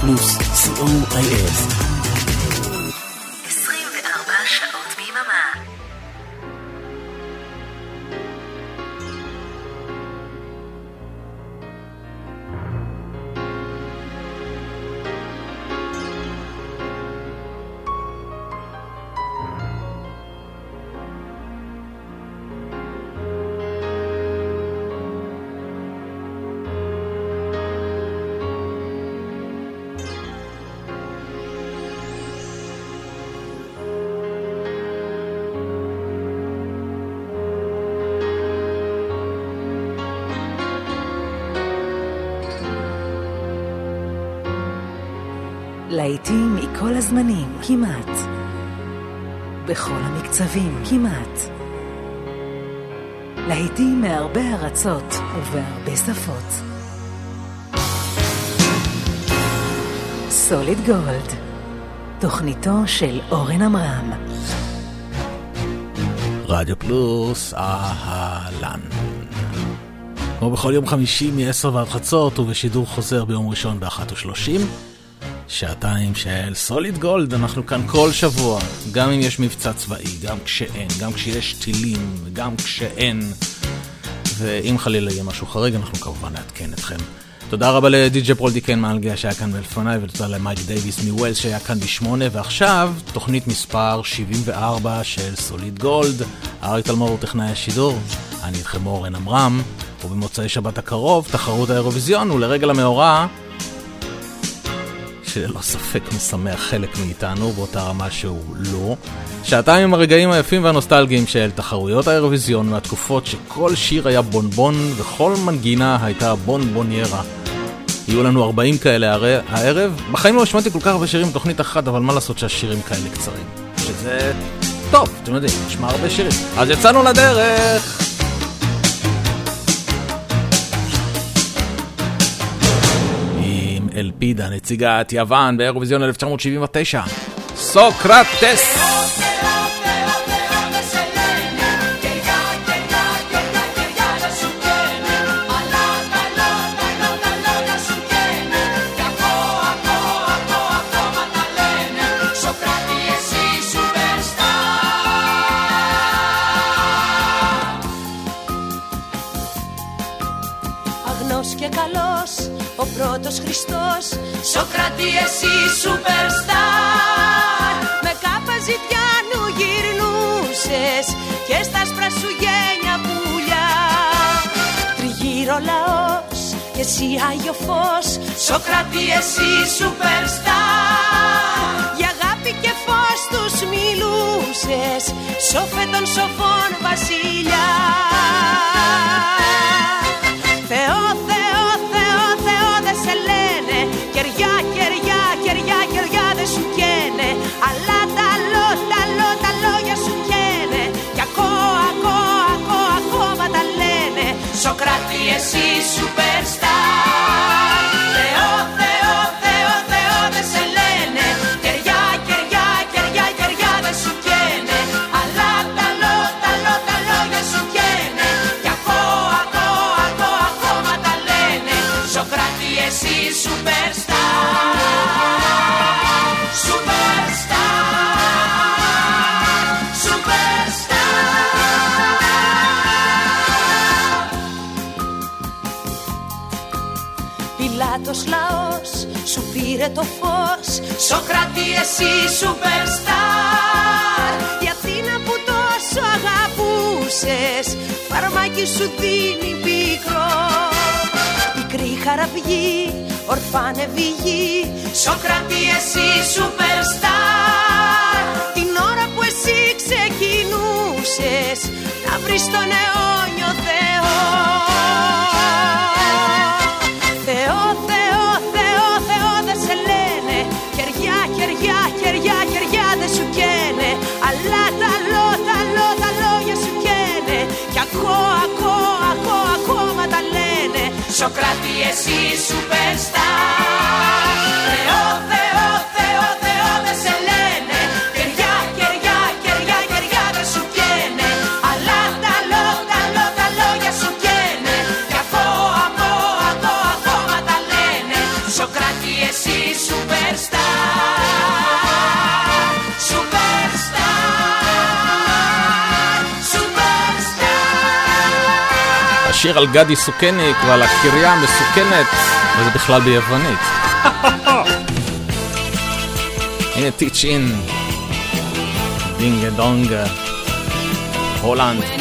פלוס, co.il להיטים מכל הזמנים, כמעט. בכל המקצבים, כמעט. להיטים מהרבה ארצות ובהרבה שפות. סוליד גולד, תוכניתו של אורן עמרם. רדיו פלוס, אהלן. כמו בכל יום חמישי מ-10 ועד חצות ובשידור חוזר ביום ראשון ב-13:30. שעתיים של סוליד גולד, אנחנו כאן כל שבוע, גם אם יש מבצע צבאי, גם כשאין, גם כשיש טילים, גם כשאין. ואם חלילה יהיה משהו חריג, אנחנו כמובן נעדכן אתכם. תודה רבה לדי.ג'י פרולדיקן מאנגליה שהיה כאן לפניי, ותודה למייק דייוויס מווילס שהיה כאן בשמונה, ועכשיו תוכנית מספר 74 של סוליד גולד. אריק תלמור טכנאי השידור, אני איתכם אורן עמרם, ובמוצאי שבת הקרוב תחרות האירוויזיון, ולרגל המאורע שללא ספק משמח חלק מאיתנו באותה רמה שהוא לא. שעתיים עם הרגעים היפים והנוסטלגיים של תחרויות האירוויזיון מהתקופות שכל שיר היה בונבון וכל מנגינה הייתה בונבוניירה. יהיו לנו 40 כאלה הערב. בחיים לא השמעתי כל כך הרבה שירים בתוכנית אחת, אבל מה לעשות שהשירים כאלה קצרים. שזה טוב, אתם יודעים, נשמע הרבה שירים. אז יצאנו לדרך! אלפידה, נציגת יוון באירוויזיון 1979. סוקרטס! Σοκράτη εσύ σούπερστάρ Με κάπα ζητιάνου γυρνούσες Και στα σπρασού γένια πουλιά. Τριγύρω λαός και εσύ Άγιο Φως. Σοκράτη εσύ σούπερστάρ Για αγάπη και φως τους μιλούσες. Σοφέ των σοφών βασιλιά εσύ superstar. Θεό, Θεό, Θεό, Θεό δεν σε λένε. Κεριά, κεριά, κεριά, κεριά δεν σου καίνε. Αλλά τα λό, τα λό, τα λόγια σου καίνε. Κι ακόμα, ακόμα, ακόμα, ακόμα τα λένε. Σοκράτη εσύ superstar Superstar πήρε το φως. Σοκράτη εσύ superstar. Η Αθήνα που τόσο αγαπούσες Φαρμάκι σου δίνει πικρό Πικρή χαραυγή, ορφάνευη γη Σοκράτη εσύ superstar. Την ώρα που εσύ ξεκινούσες Να βρεις τον αιώνιο Socrates y Superstar. שיר על גדי סוכניק ועל הקריה המסוכנת, וזה בכלל ביוונית. הנה טיץ' אין, דינגה דונגה, הולנד,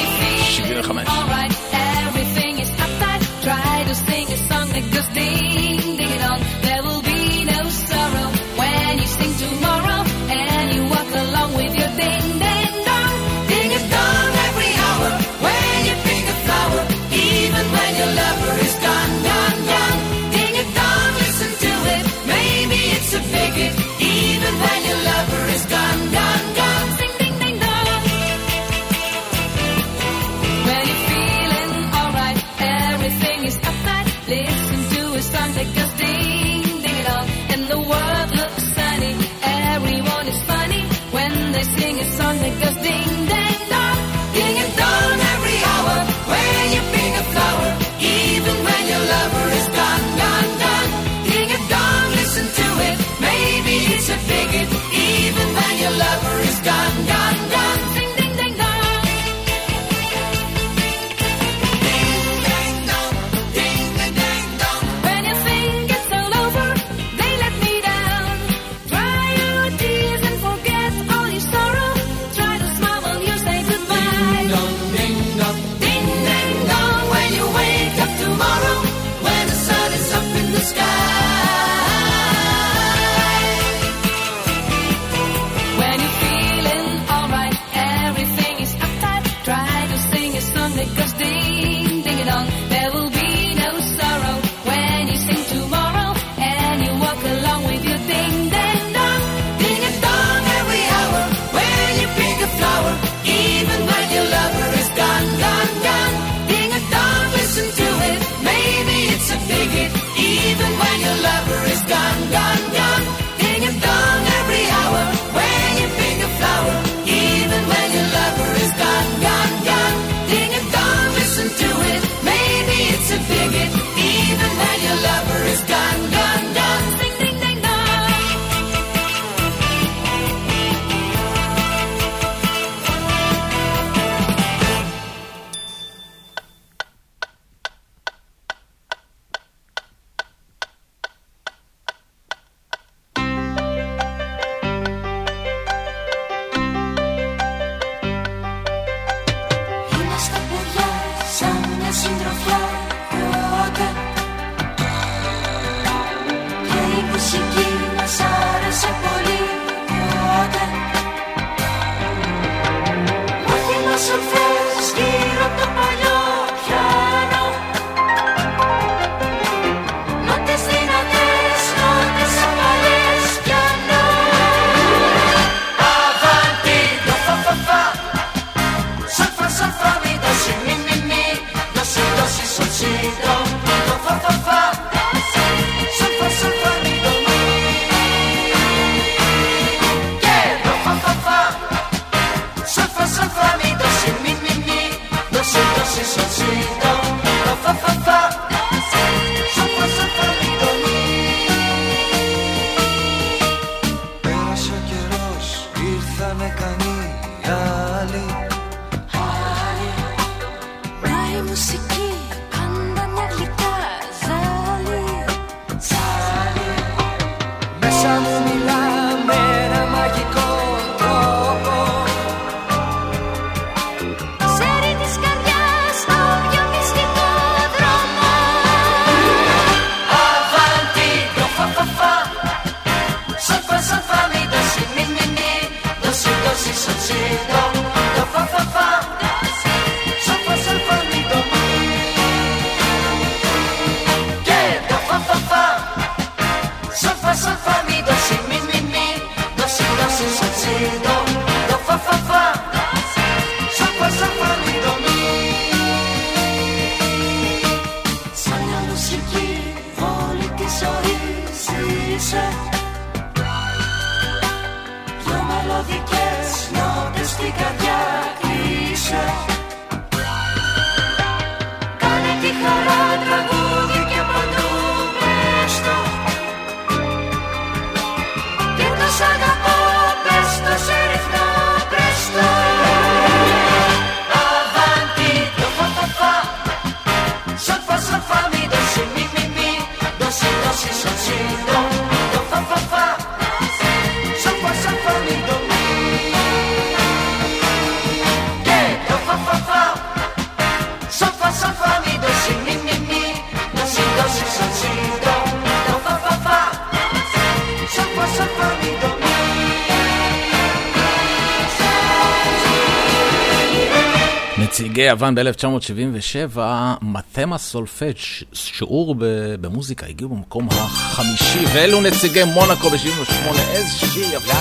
נציגי יוון ב-1977, מתמה סולפג', שיעור במוזיקה, הגיעו במקום החמישי, ואלו נציגי מונאקו ב-78, איזה שיר יפה.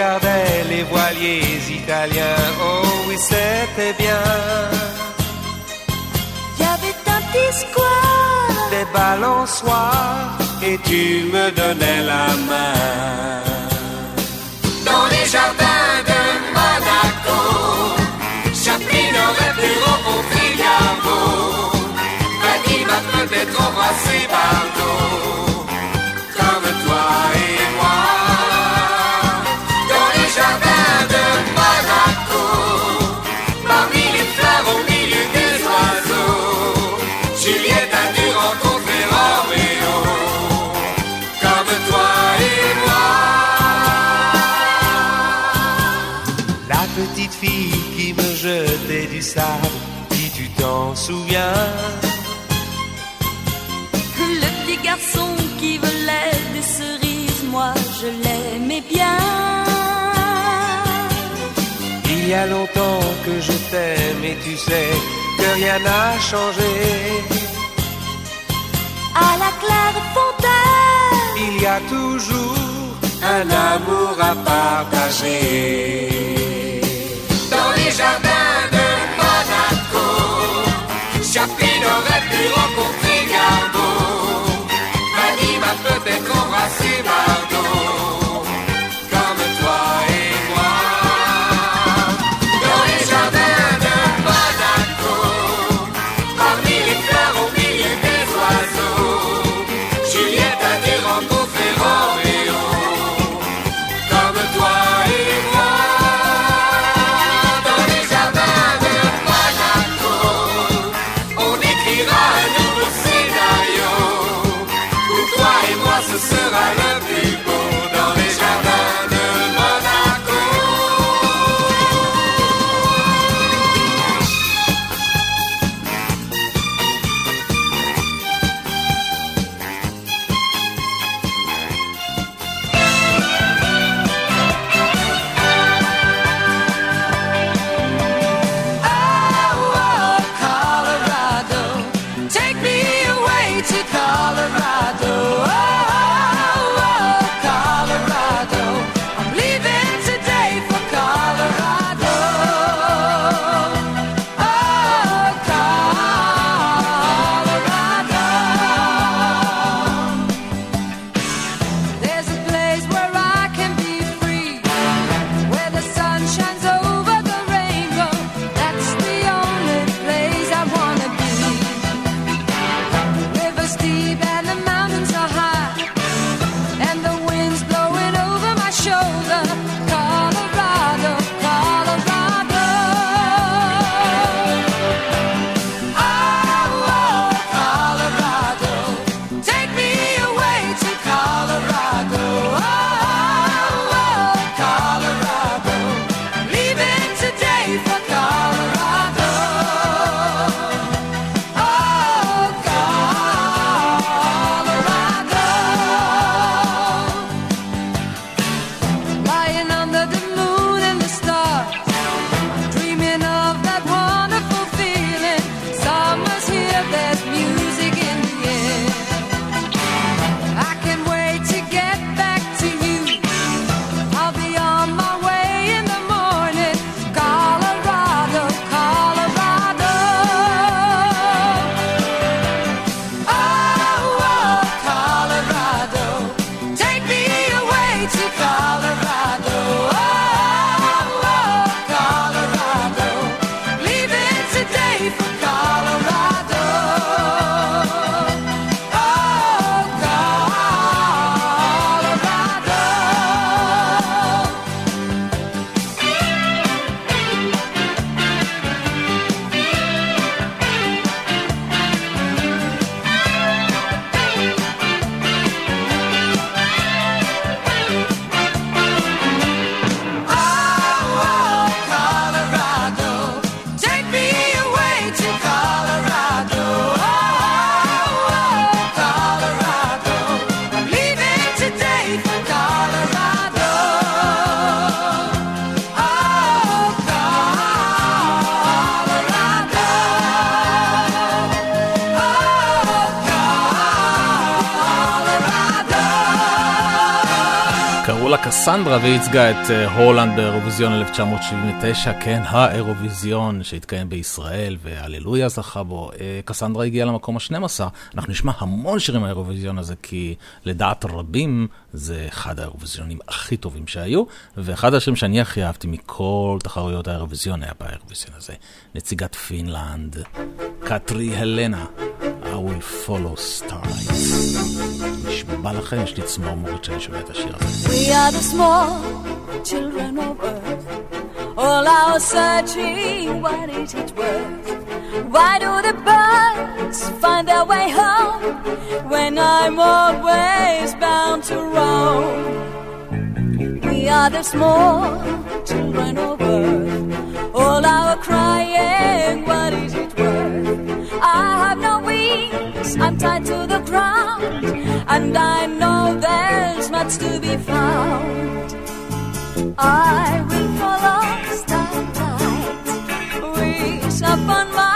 On regardait les voiliers italiens, oh oui c'était bien. Il y avait un petit square, Des balançoires et tu me donnais la main. Dans les jardins de Monaco, Chaplin aurait pu rencontrer Garbo. Vadim a peut-être embrassé Bardot, si tu t'en souviens. le petit garçon qui volait des cerises, moi je l'aimais bien. Il y a longtemps que je t'aime et tu sais que rien n'a changé. À la claire fontaine, Il y a toujours un amour à partager. Les jardins de Monaco, Chaplin aurait pu rencontrer Garbo. Fanny m'a peut-être embrassé לה קסנדרה והיא ייצגה את אה, הולנד באירוויזיון 1979, כן, האירוויזיון שהתקיים בישראל, והללויה זכה בו. אה, קסנדרה הגיעה למקום ה-12. אנחנו נשמע המון שירים מהאירוויזיון הזה, כי לדעת רבים זה אחד האירוויזיונים הכי טובים שהיו, ואחד השירים שאני הכי אהבתי מכל תחרויות האירוויזיון היה באירוויזיון הזה. נציגת פינלנד, קטרי הלנה, I will follow stars. נשבע לכם, יש לי צמרמורת שאני שומע את השיר הזה. We are the small children of earth. All our searching, what is it worth? Why do the birds find their way home when I'm always bound to roam? We are the small children of earth. All our crying, what is it worth? I have no wings, I'm tied to the ground, and I know there's much to be found. I will follow starlight, wish upon my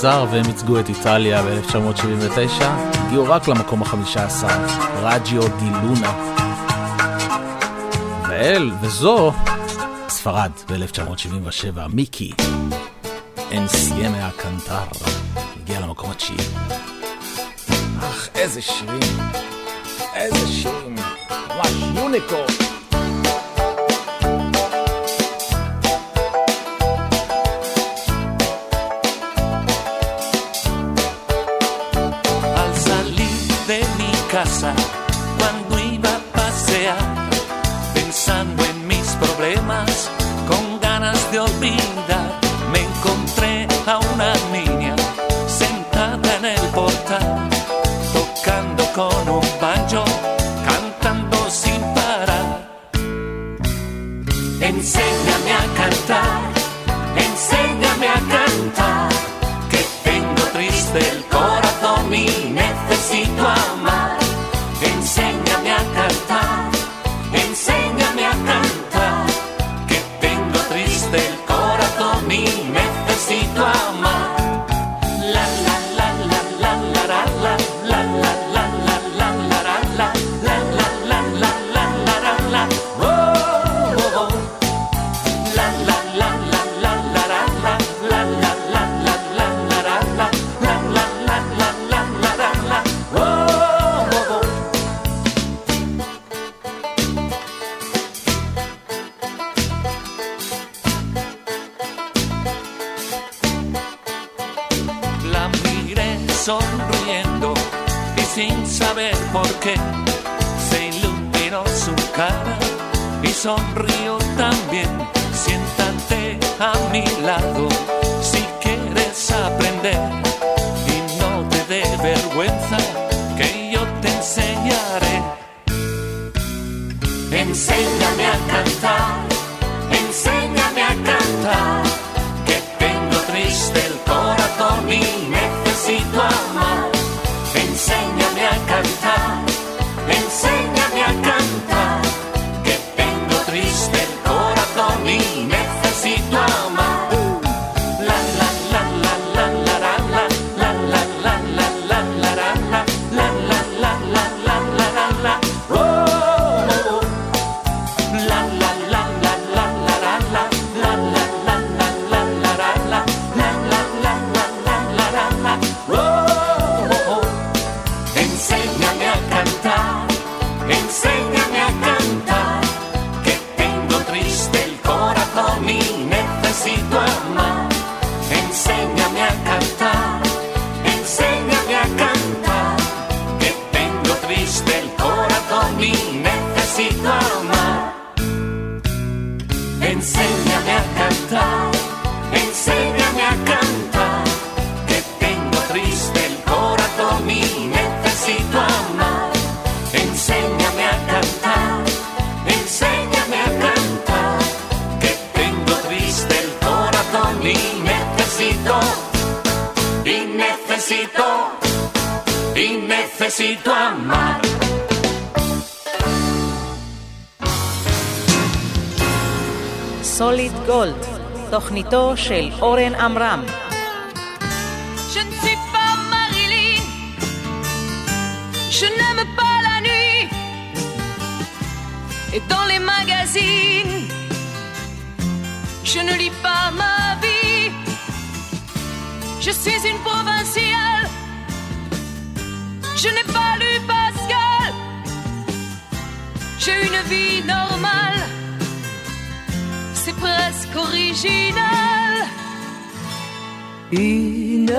זר והם ייצגו את איטליה ב-1979, הגיעו רק למקום החמישה עשר, רג'יו די לונה. ואל, וזו, ספרד ב-1977, מיקי, אין סיימא הקנטר, הגיע למקום התשיעי. אך איזה שירים, איזה שירים, ממש יוניקורט. Je ne suis pas Marilyn, je n'aime pas la nuit. Et dans les magazines, je ne lis pas ma vie. Je suis une provinciale, je n'ai pas lu Pascal. J'ai une vie normale presque original. Une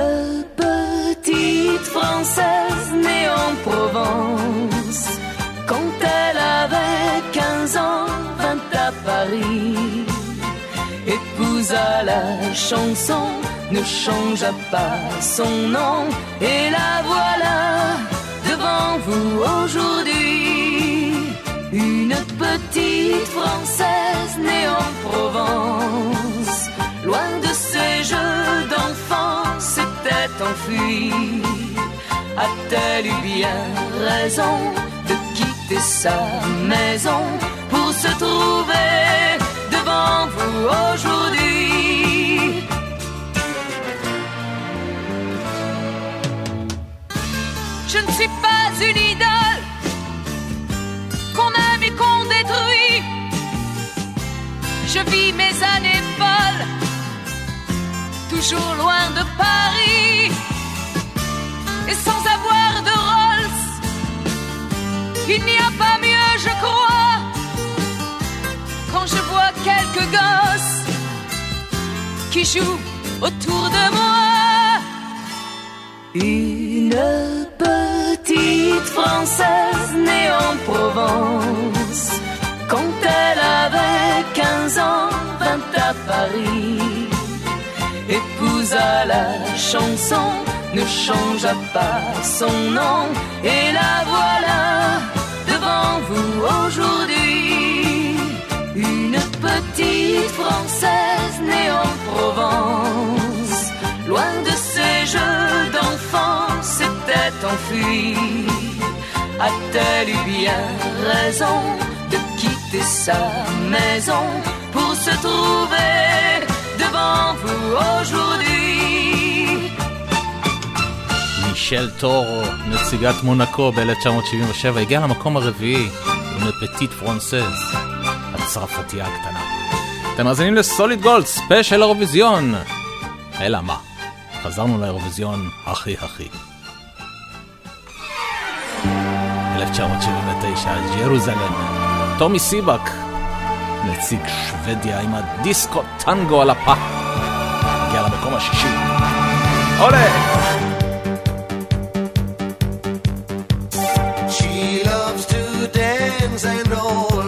petite Française née en Provence, quand elle avait 15 ans, vint à Paris. Épousa la chanson, ne changea pas son nom, et la voilà devant vous aujourd'hui. Une petite Française née en Provence. Loin de ses jeux d'enfant, s'était enfuie. A-t-elle eu bien raison de quitter sa maison pour se trouver devant vous aujourd'hui? Je ne suis pas une idole Je vis mes années folles, toujours loin de Paris. Et sans avoir de Rolls, il n'y a pas mieux, je crois, quand je vois quelques gosses qui jouent autour de moi. Une petite Française née en Provence, quand elle avait 15 ans, vint à Paris, épousa la chanson, ne changea pas son nom, et la voilà devant vous aujourd'hui. Une petite Française née en Provence, loin de ses jeux d'enfant, s'était enfuie. A-t-elle eu bien raison? Quitter sa maison pour se trouver devant vous aujourd'hui? מישל טורו, נציגת מונקו ב-1977, הגיעה למקום הרביעי עם La petite Française, הצרפתייה הקטנה. אתם מאזינים לסוליד גולד, ספיישל אירוויזיון. אלא מה? חזרנו לאירוויזיון הכי הכי. 1979, ג'רוזלם, טומי סיבק, נציג שוודיה עם ה Disco Tango על הפה. הגיע למקום השישי. עולה! She loves to dance and always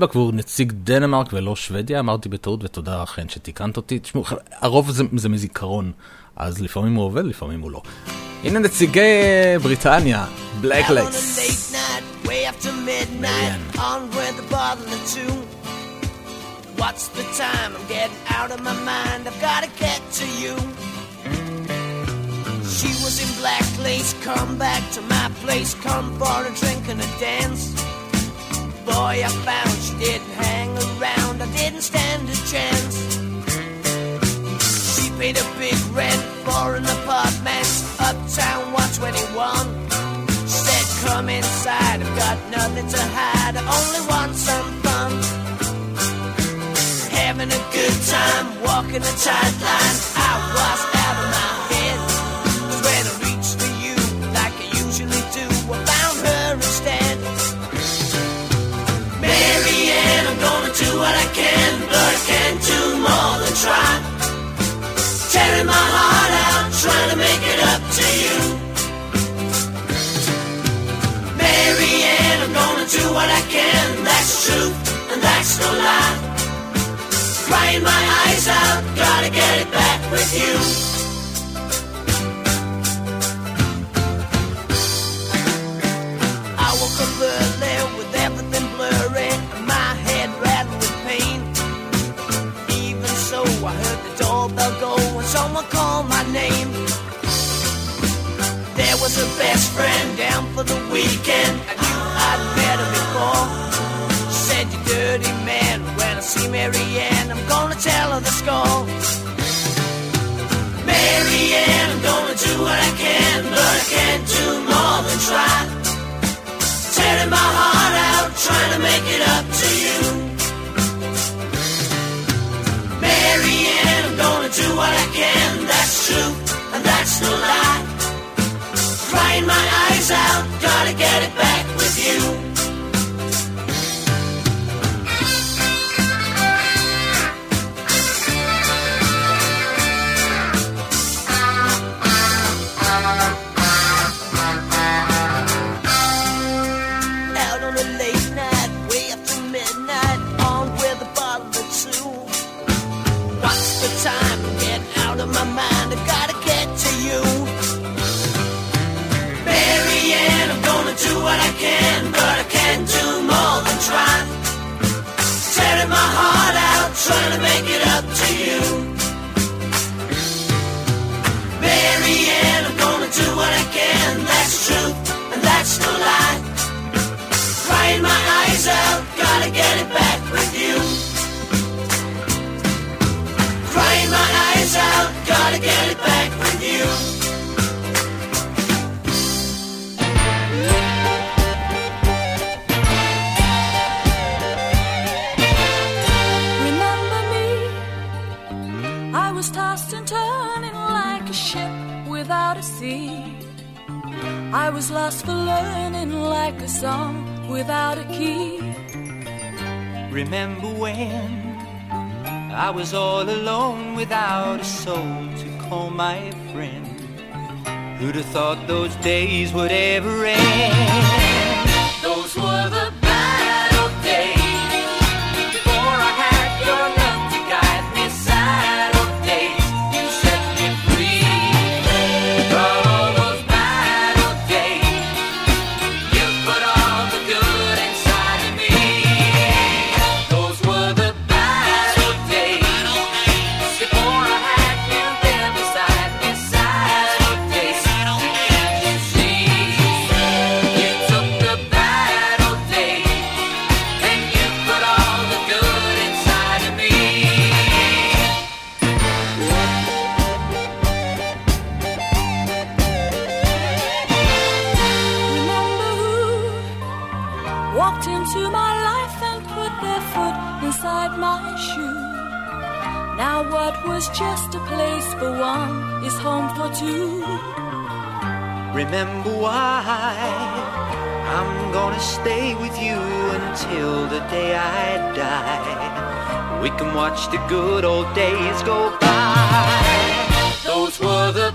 סיבק והוא נציג דנמרק ולא שוודיה, אמרתי בטעות ותודה אכן שתיקנת אותי. תשמעו, הרוב זה, זה מזיכרון, אז לפעמים הוא עובד, לפעמים הוא לא. הנה נציגי בריטניה, בלק Out on a לייס. late night, way after midnight, Marianne. on with a bottle or two. What's the time? I'm getting out of my mind. I've gotta get to you. She was in black lace, come back to my place, come for a drink and a dance. Boy I found, she didn't hang around. I didn't stand a chance. She paid a big rent for an apartment uptown 121. She said, Come inside, I've got nothing to hide. I only want some fun. Having a good time, walking a tight line. I was try. Tearing my heart out, trying to make it up to you. Marianne, I'm gonna do what I can, that's truth, and that's no lie. Crying my eyes out, gotta get it back with you. Someone called my name. There was a best friend down for the weekend. I knew I'd met her before. Said, You dirty man, when I see Marianne, I'm gonna tell her the score. Marianne, I'm gonna do what I can, but I can't do more than try. Tearing my heart out, trying to make it up to you. Marianne, I'm gonna do what I can, that's true, and that's no lie. Crying my eyes out, gotta get it back with you. I was all alone without a soul to call my friend? Who'd have thought those days would ever end? Remember why I'm gonna stay with you until the day I die. We can watch the good old days go by. Those were the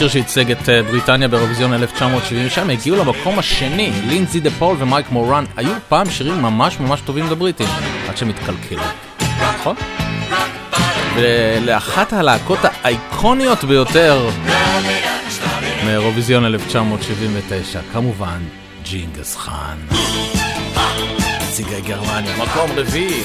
השיר שייצג את אה, בריטניה באירוויזיון 1972, הגיעו למקום השני, לינזי דה פול ומייק מורן, היו פעם שירים ממש ממש טובים לבריטים, עד שהם התקלקלו, נכון? ולאחת הלהקות האייקוניות ביותר מאירוויזיון 1979, כמובן ג'ינגיס חאן. נציגי גרמניה, מקום רביעי.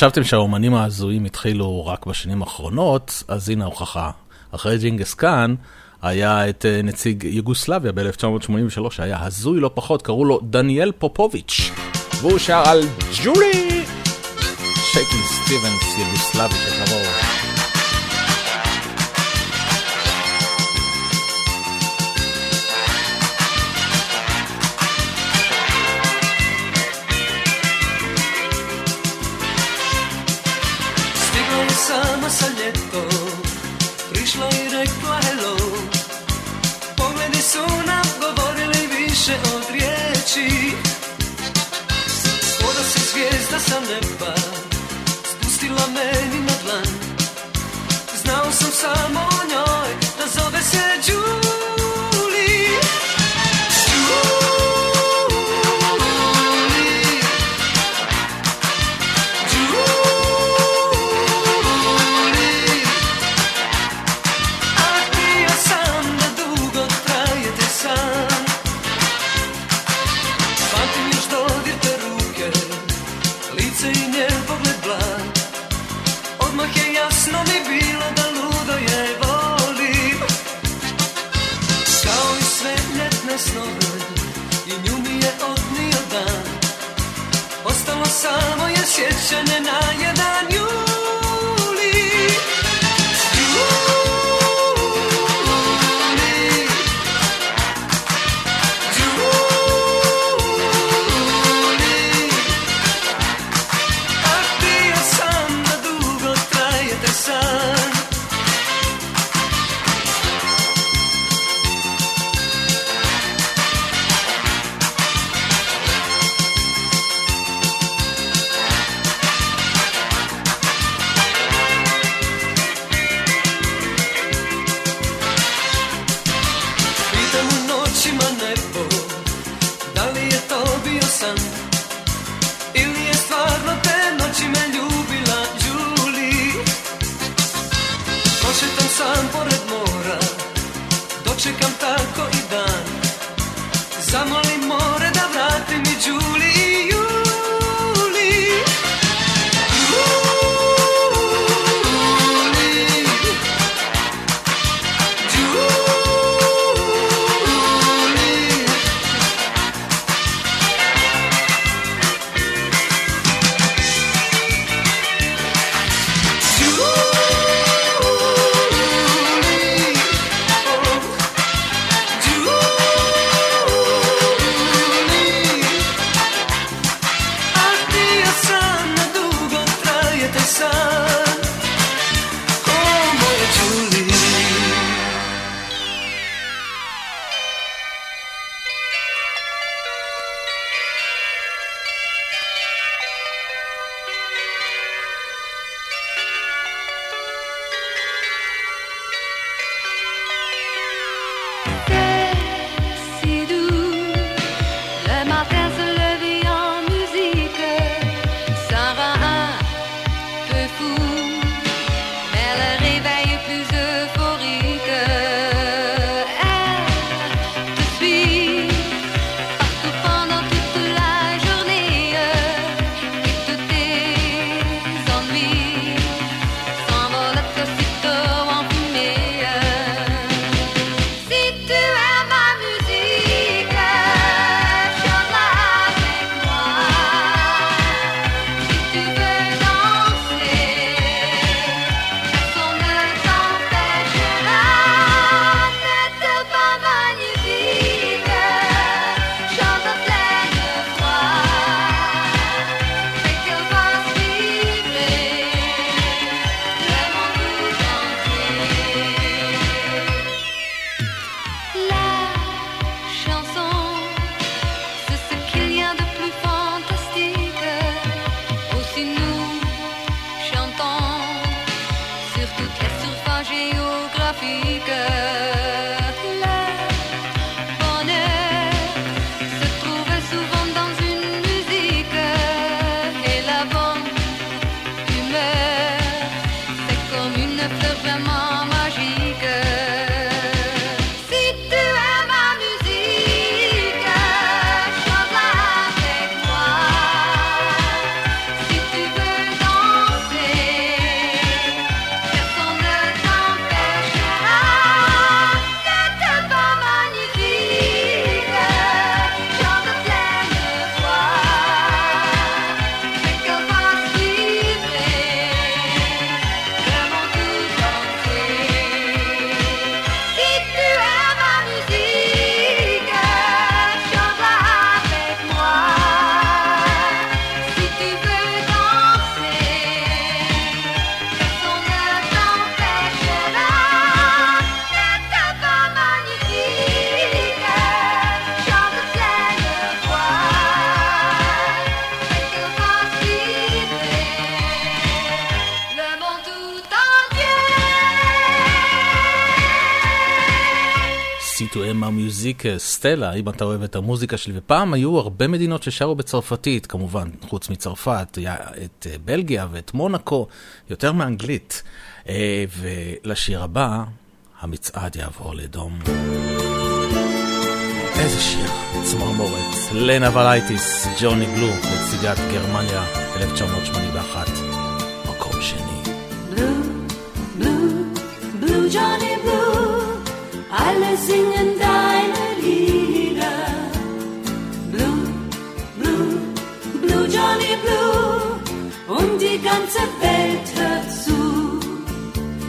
חשבתם שהאומנים ההזויים התחילו רק בשנים האחרונות, אז הנה ההוכחה. אחרי ג'ינגיס קאן, היה את אה, נציג יוגוסלביה ב-1983, שהיה הזוי לא פחות, קראו לו דניאל פופוביץ', והוא שר על ג'ולי! שייקינג סטיבנס יוגוסלבית se me. sam pored mora Dočekam tako i dan. Zamolim more da vrati mi Đuli כסטלה, אה, אם אתה אוהב את המוזיקה שלי, ופעם היו הרבה מדינות ששרו בצרפתית, כמובן, חוץ מצרפת, את אה, בלגיה ואת מונאקו, יותר מאנגלית. אה, ולשיר הבא, המצעד יעבור לדום. איזה שיר, צמרמורת, לנה ולייטיס, ג'וני בלו, נציגת גרמניה, 1981, מקום שני. Blue, בלו, blue, ג'וני בלו, alle singen ganze Welt hört zu.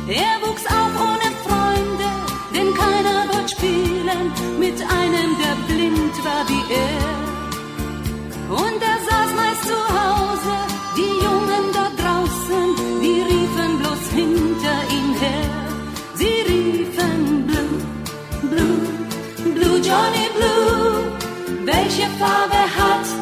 Er wuchs auf ohne Freunde, denn keiner wird spielen mit einem, der blind war wie er. Und er saß meist zu Hause, die Jungen da draußen, die riefen bloß hinter ihm her. Sie riefen Blue, Blue, Blue Johnny Blue. Welche Farbe hat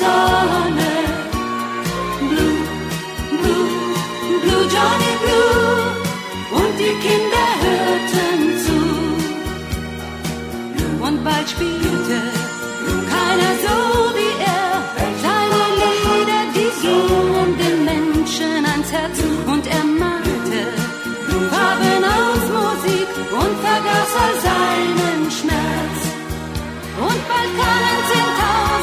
Sonne? Blue, Blue, Blue Johnny Blue. Und die Kinder hörten zu. Und bald spielte keiner so wie er. Seine Lieder, die gingen den Menschen ans Herz. Und er malte Farben aus Musik und vergaß all seinen Schmerz. Und bald kamen zehntausend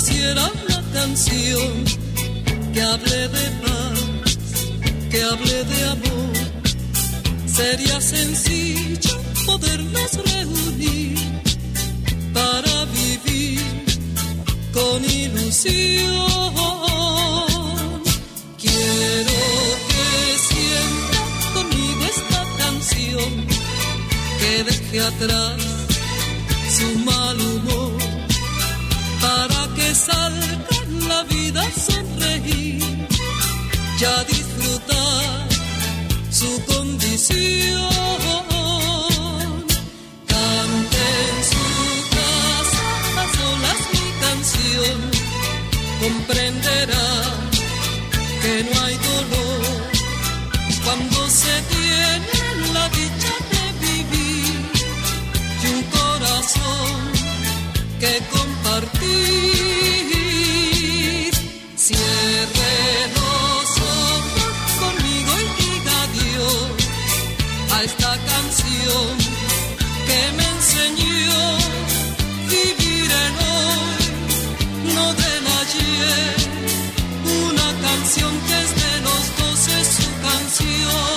quisiera una canción que hable de paz, que hable de amor, sería sencillo podernos reunir para vivir con ilusión. Quiero que sienta conmigo esta canción que deje atrás su mal humor para que salga la vida a sonreír y disfrutar su condición. Cante en su casa a solas mi canción, comprenderá que no hay dolor cuando se tiene la dicha de vivir. Y un corazón que partir. Cierre los ojos conmigo y diga Dios a esta canción que me enseñó vivir en hoy, no del ayer. Una canción que es de los dos es su canción.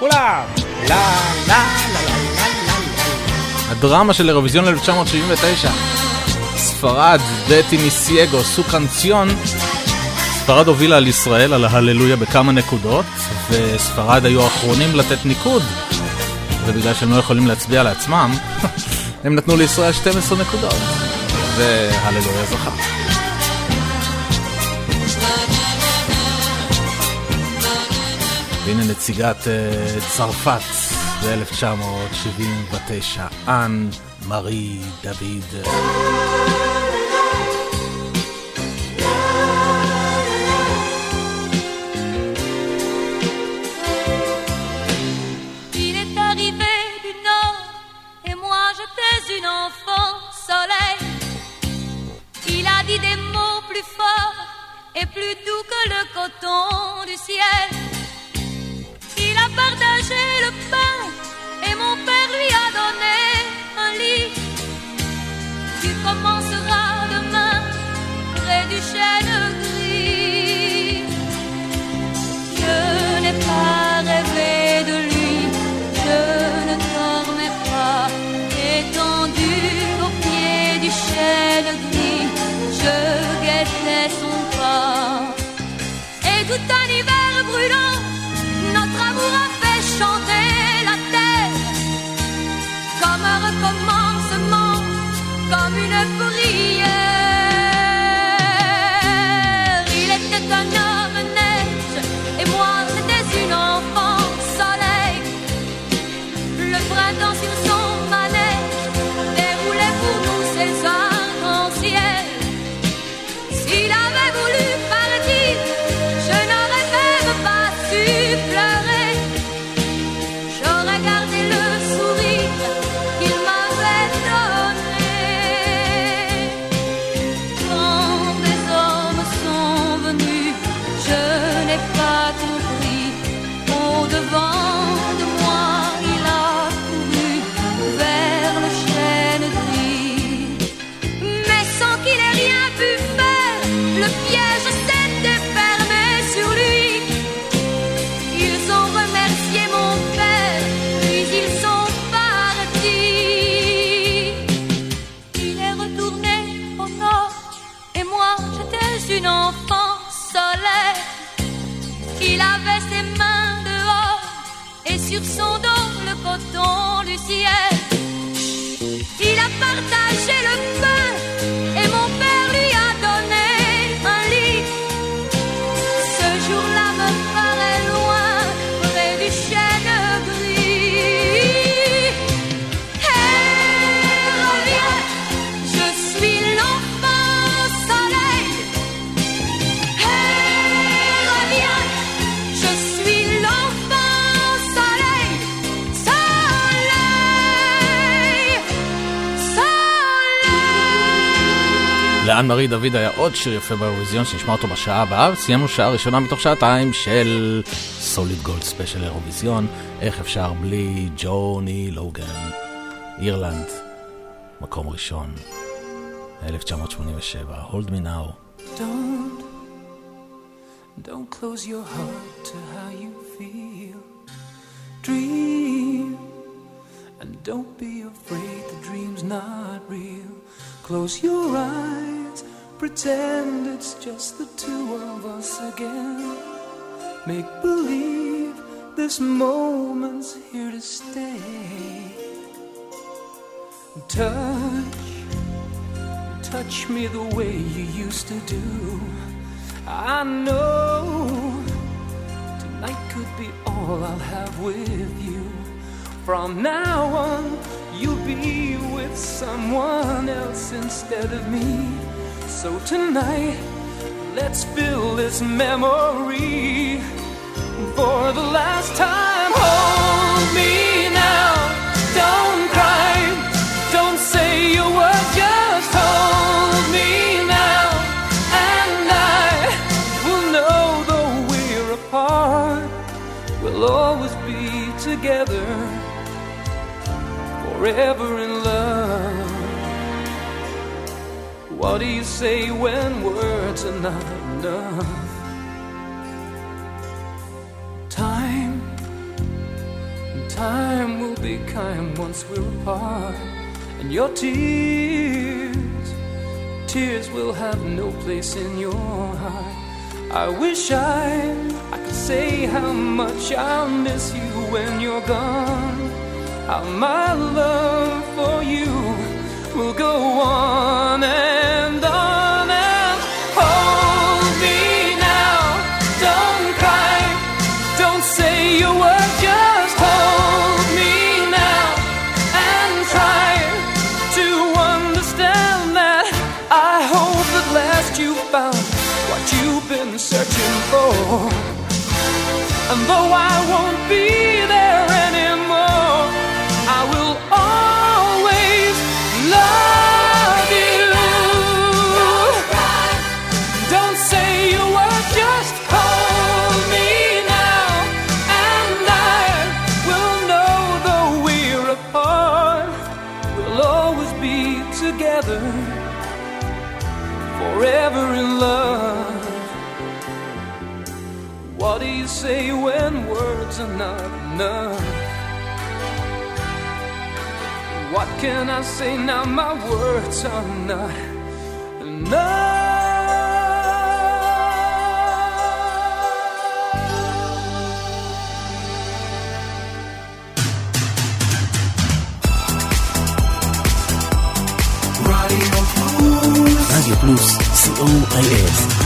¡Hola! La, la. הדרמה של אירוויזיון 1979. ספרד, בטי מיסייגו, סוקנציון. ספרד הובילה על ישראל, על ההללויה בכמה נקודות, וספרד היו האחרונים לתת ניקוד, ובגלל שהם לא יכולים להצביע לעצמם, הם נתנו לישראל 12 נקודות, והללויה זכה. והנה נציגת uh, צרפת ב-1979, אן מארי דוד. Il est arrivé du nord et moi j'étais une enfant soleil. Il a dit des mots plus forts et plus doux que le coton du ciel. דוד היה עוד שיר יפה באירוויזיון שנשמע אותו בשעה הבאה, וסיימנו שעה ראשונה מתוך שעתיים של סוליד גולד ספיישל אירוויזיון. איך אפשר בלי ג'וני לוגן, אירלנד, מקום ראשון, 1987, Hold me now. Don't, don't close your heart to how you feel. Dream, and don't be afraid the dream's not real. Close your eyes, pretend it's just the two of us again. Make believe this moment's here to stay. Touch, touch me the way you used to do. I know tonight could be all I'll have with you. From now on, you'll be with someone else instead of me. So tonight, let's fill this memory for the last time. Hold me now, don't cry, don't say a word, just hold me now, and I will know though we're apart, we'll always be together, forever in What do you say when words are not enough? Time, time will be kind once we're apart. And your tears, tears will have no place in your heart. I wish I, I could say how much I'll miss you when you're gone. How my love for you will go on not enough. What can I say now? My words are not enough. Radio Plus, COIS.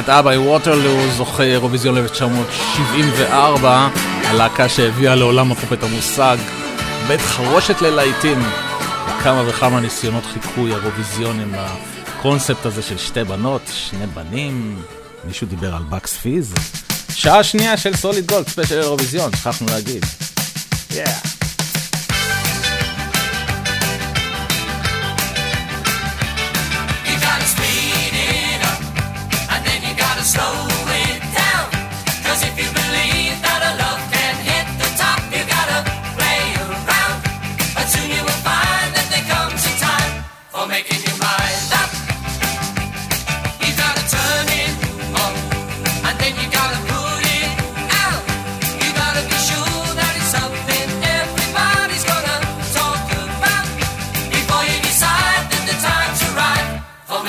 להקת אבא עם ווטרלו זוכה אירוויזיון 1974, הלהקה שהביאה לעולם הפופ את המושג בית חרושת ללהיטים. כמה וכמה ניסיונות חיקוי אירוויזיון עם הקונספט הזה של שתי בנות, שני בנים. מישהו דיבר על באקס פיז? שעה שנייה של סוליד גולד, ספיישל אירוויזיון, שכחנו להגיד. Yeah.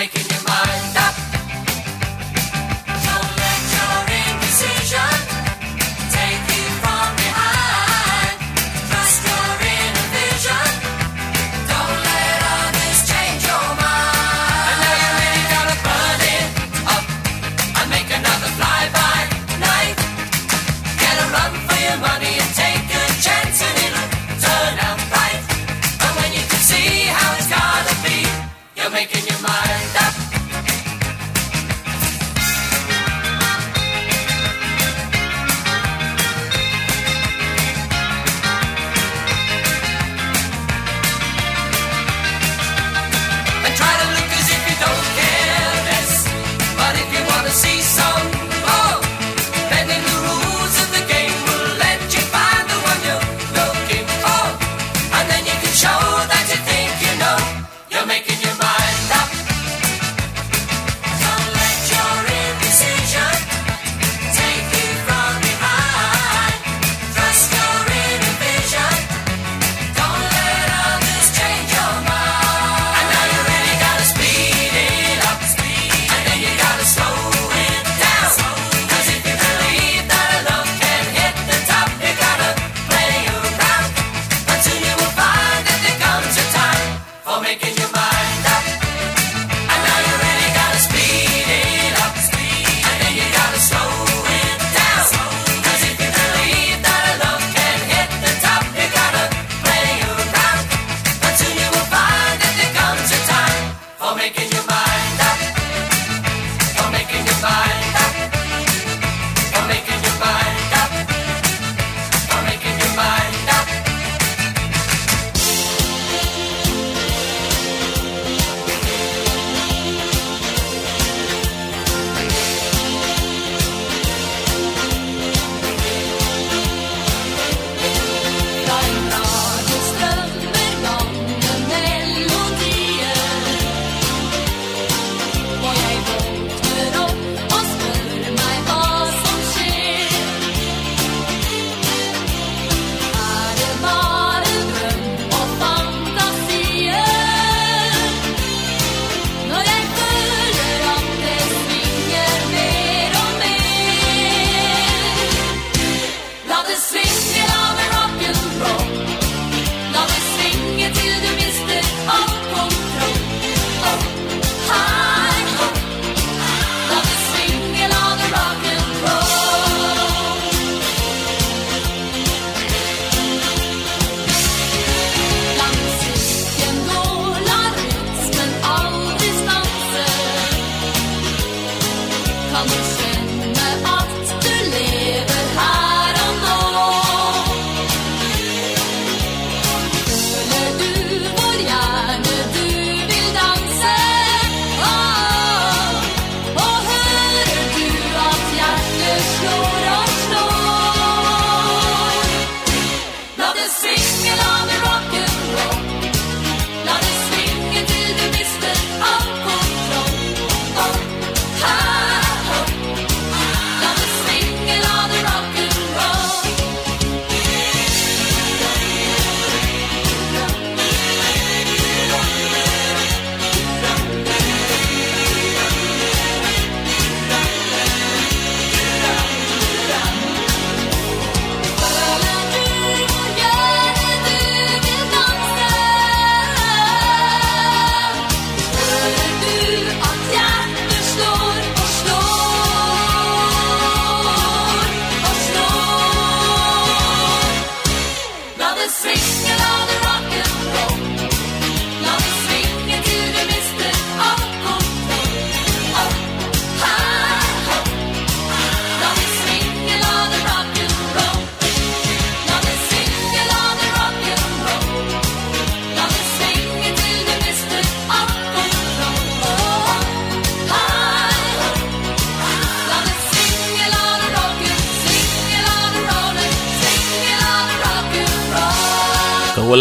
making your mind.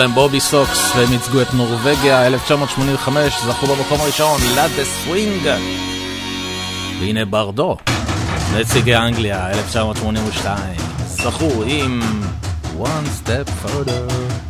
שלהם בובי סוקס, והם ייצגו את נורבגיה 1985, זכו במקום הראשון, La det swinge. והנה ברדו, נציגי אנגליה 1982, זכו עם One Step Further.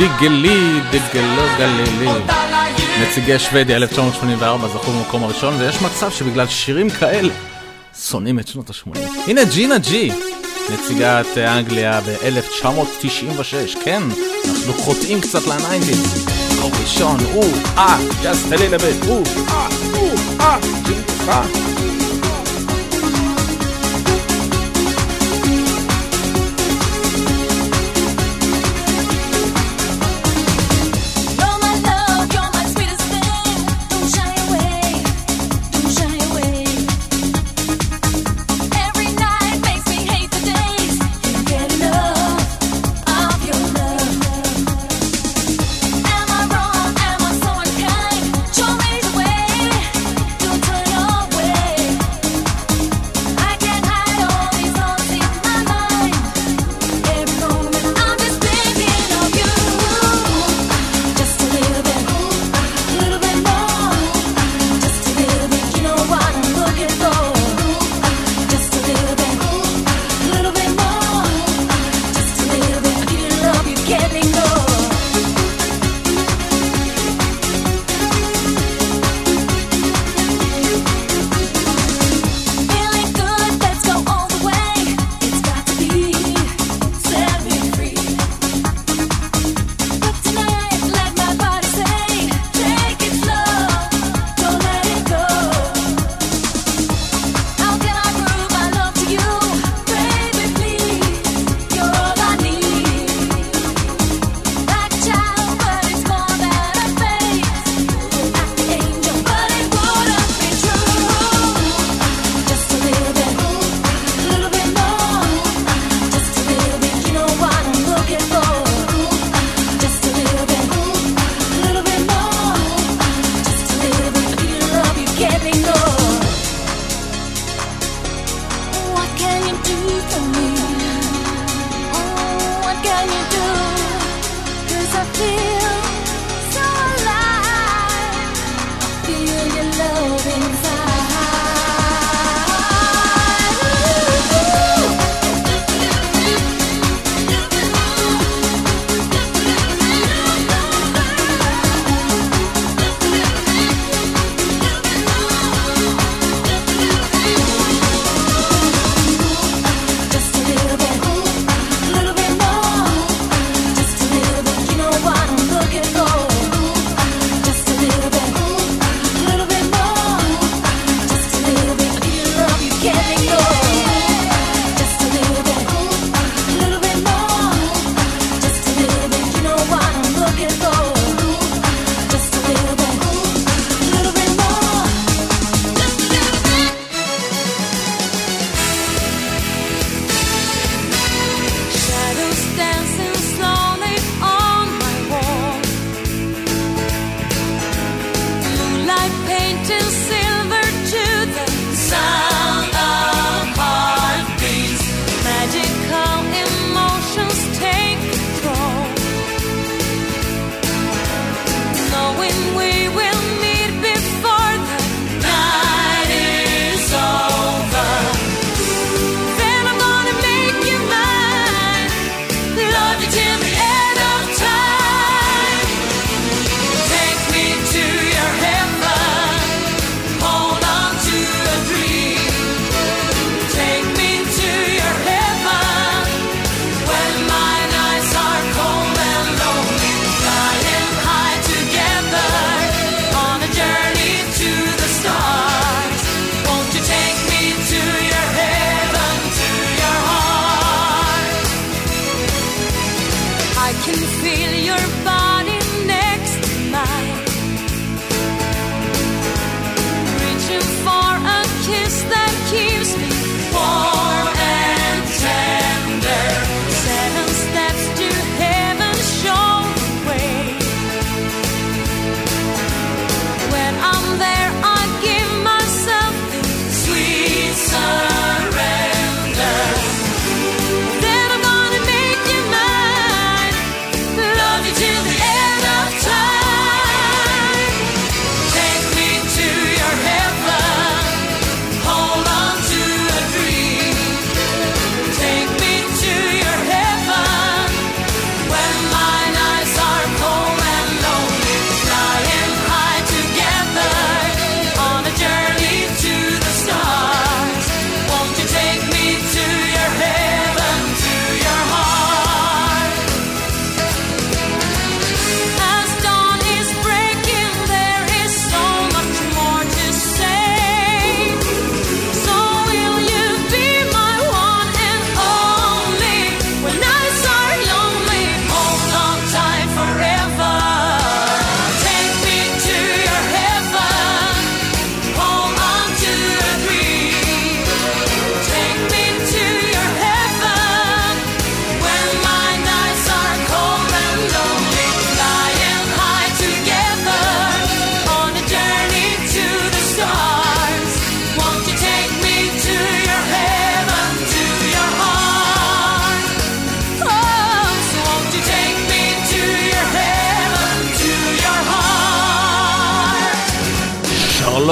דיגלי, דיגלו גלילי. נציגי שוודיה 1984 זכו במקום הראשון, ויש מצב שבגלל שירים כאלה שונאים את שנות ה-80. הנה ג'ינה ג'י, נציגת אנגליה ב-1996. כן, אנחנו חוטאים קצת לניינטים. מקום ראשון, או, אה, just a little bit, או, אה, ג'י, אה,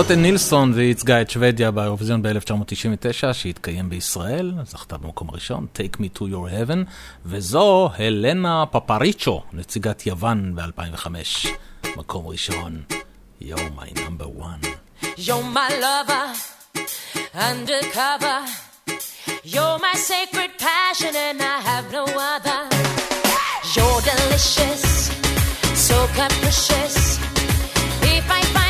מורטן נילסון וייצגה את שוודיה באירוויזיון ב-1999 שהתקיים בישראל, זכתה במקום הראשון, Take Me To Your Heaven, וזו הלנה פפריצ'ו, נציגת יוון ב-2005, מקום ראשון, You're my number one. You're my lover, undercover, you're my sacred passion and I have no other. You're delicious, so capricious, if I find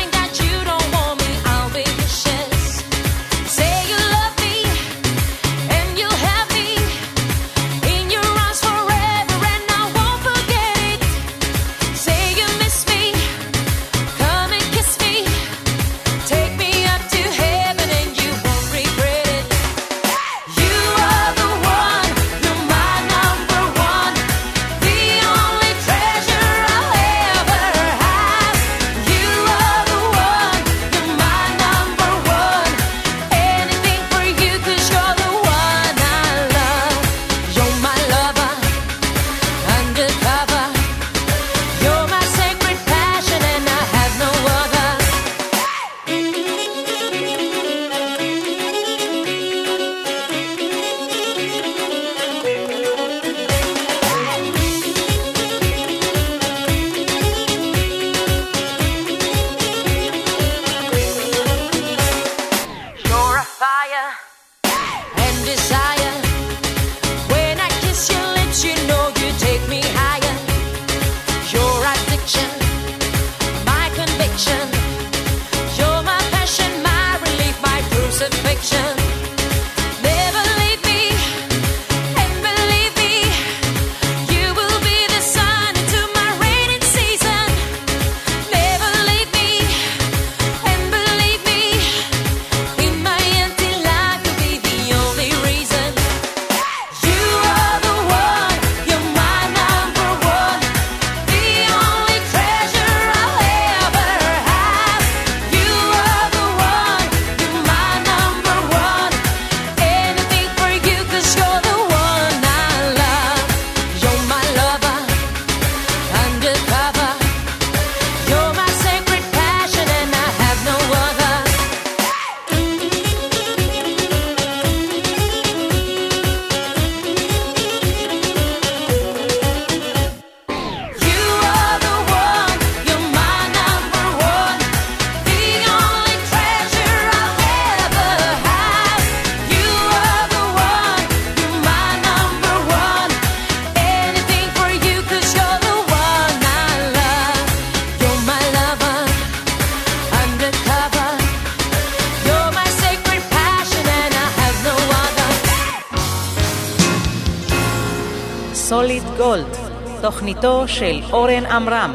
של אורן עמרם.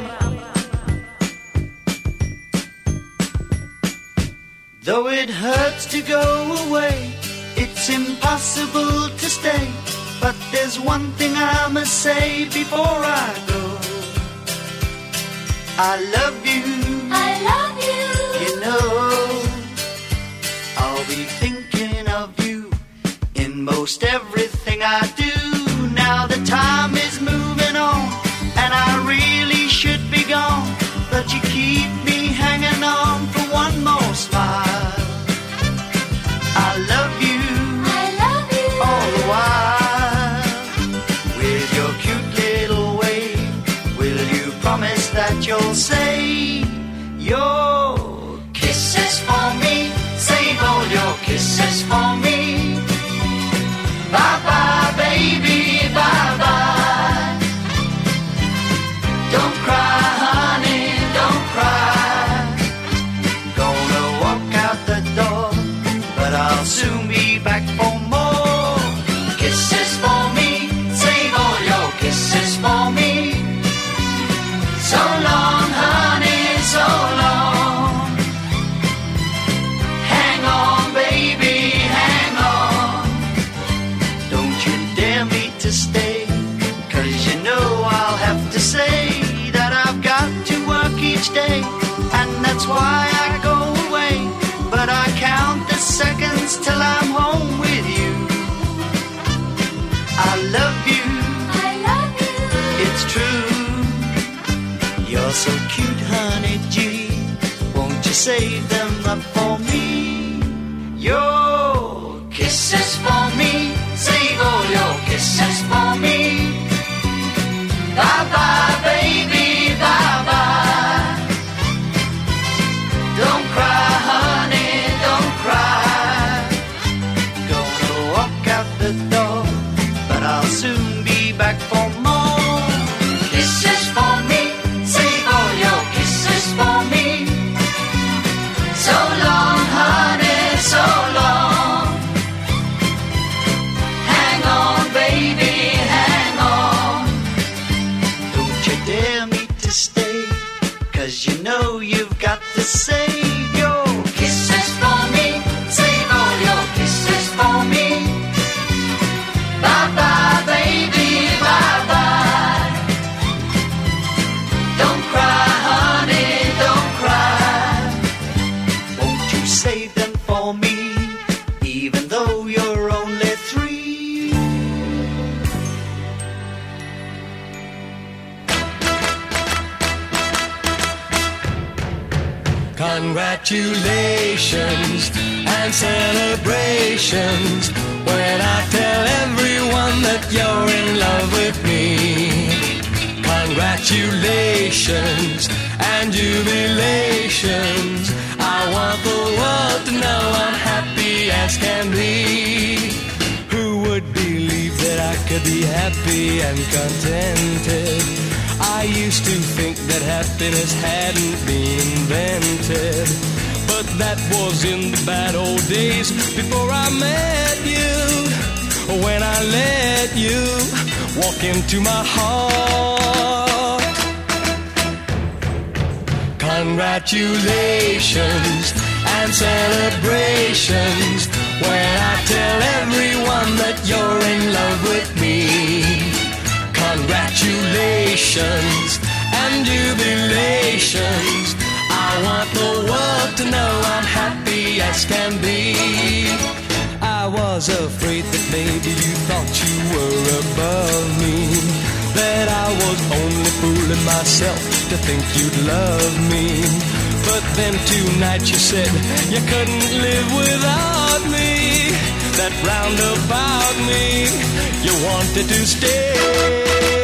Though it hurts to go away, it's impossible to stay. But there's one thing I must say before I go. I love you. I love you. You know, I'll be thinking of you in most every and celebrations when I tell everyone that you're in love with me. Congratulations and jubilations. I want the world to know I'm happy as can be. Who would believe that I could be happy and contented? I used to think that happiness hadn't been invented. But that was in the bad old days before I met you. When I let you walk into my heart. Congratulations and celebrations when I tell everyone that you're in love with me. Congratulations and jubilations. I want the world to know I'm happy as can be. I was afraid that maybe you thought you were above me. That I was only fooling myself to think you'd love me. But then tonight you said you couldn't live without me. That round about me, you wanted to stay.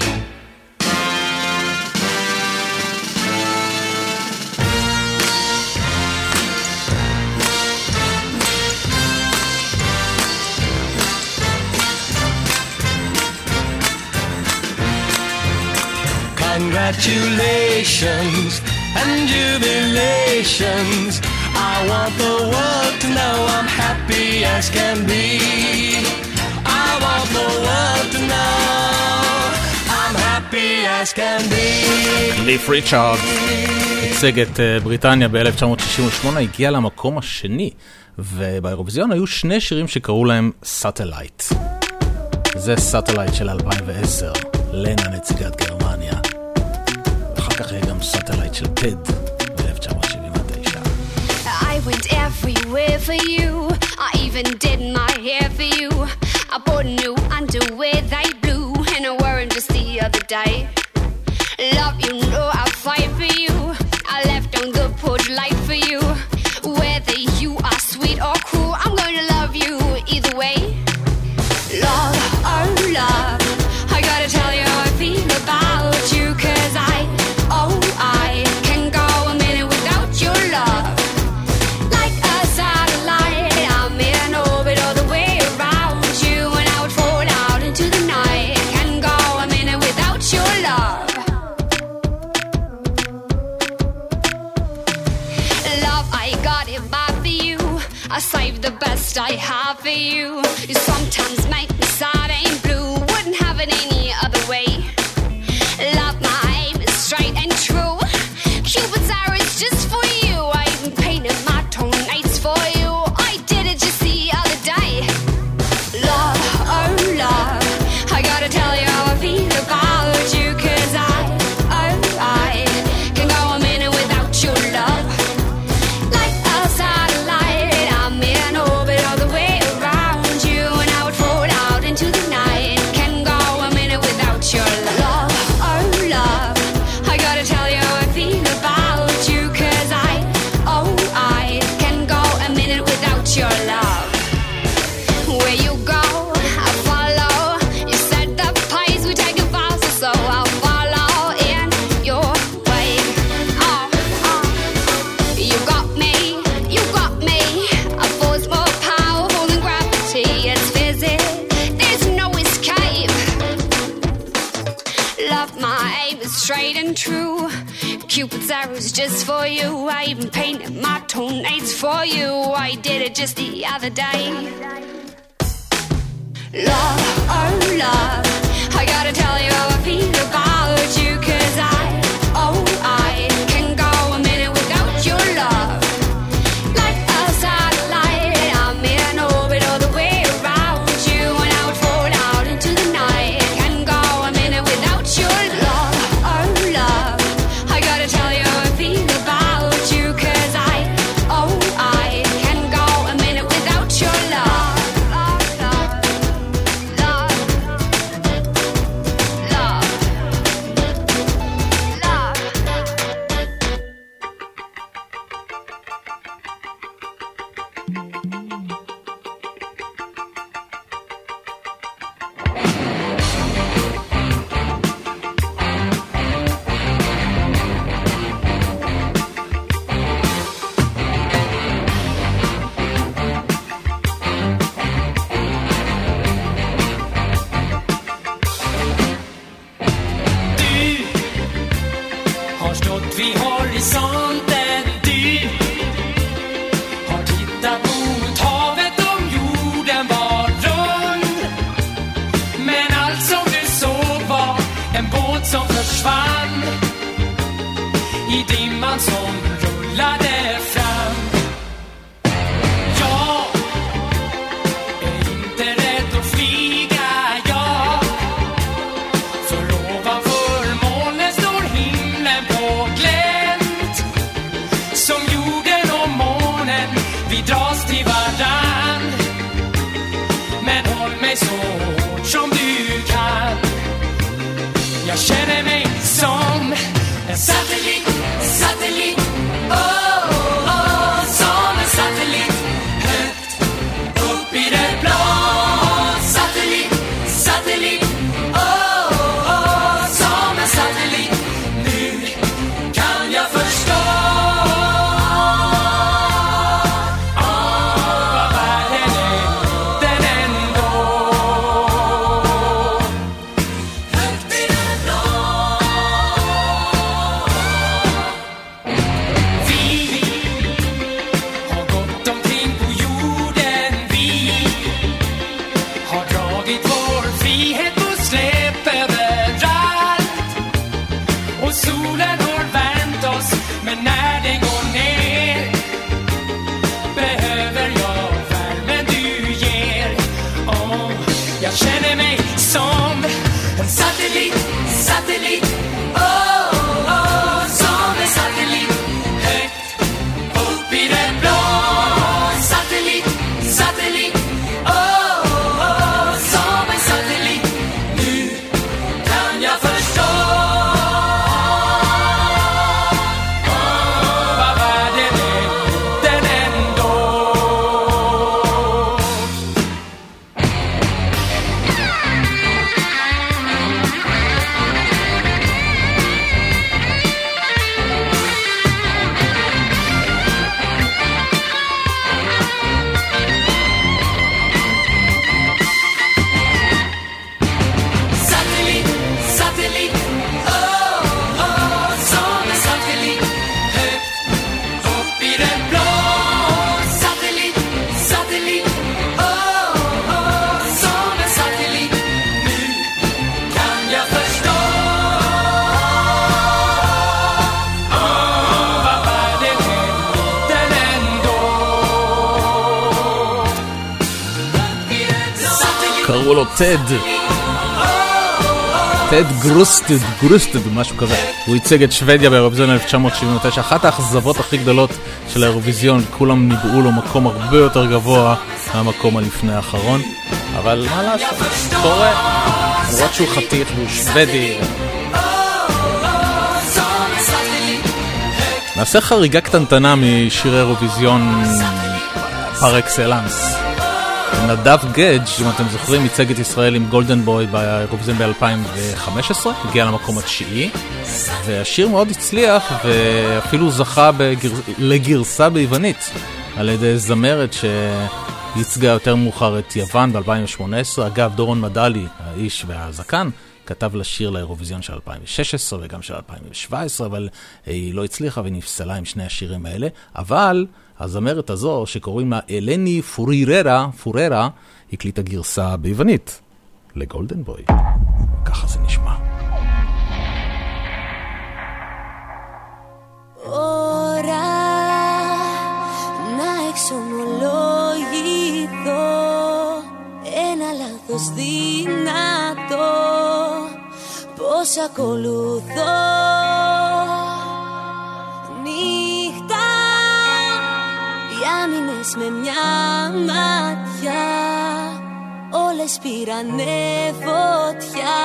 Congratulations and jubilations. I want the world to know I'm happy as can be. I want the world to know I'm happy as can be. קליף ריצ'ארד ייצג את אה, בריטניה ב-1968, הגיע למקום השני, ובאירוויזיון היו שני שירים שקראו להם סאטלייט. זה סאטלייט של 2010, לנה נציגת גרמניה. אחר כך יהיה גם סאטלייט של טד ב-1979. I went everywhere for you. I even did my hair for you. I bought new underwear they blue, and I wore 'em just the other day. Love, you know I'll I I have for you. You sometimes make just for you. I even painted my toenails for you. I did it just the other day. Love, oh love, I gotta tell you how I feel about you, 'cause I, טד. טד גרוסטד, גרוסטד, משהו כזה. הוא ייצג את שוודיה באירוויזיון 1979, אחת האכזבות הכי גדולות של האירוויזיון, כולם ניבאו לו מקום הרבה יותר גבוה מהמקום הלפני האחרון, אבל מה לעשות, קורה, למרות שהוא חתיך והוא שוודי. נעשה חריגה קטנטנה משיר אירוויזיון פר אקסלנס. נדב גדג', אם אתם זוכרים, ייצג את ישראל עם Golden Boy באירוויזיון ב-2015, הגיע למקום התשיעי, והשיר מאוד הצליח, ואפילו זכה בגר... לגרסה ביוונית על ידי זמרת שייצגה יותר מאוחר את יוון ב-2018. אגב, דורון מדלי, האיש והזקן, כתב לשיר לאירוויזיון של 2016 וגם של 2017, אבל היא לא הצליחה ונפסלה עם שני השירים האלה. אבל הזמרת הזו, שקוראים לה אלני פוריררה, פוררה, הקליטה גרסה ביוונית לגולדן בוי. ככה זה נשמע. Ώρα να εξομολογηθώ Ένα λάθος δυνατό Πώς ακολουθώ Οι άμυνες με μια ματιά. Όλες πήρανε φωτιά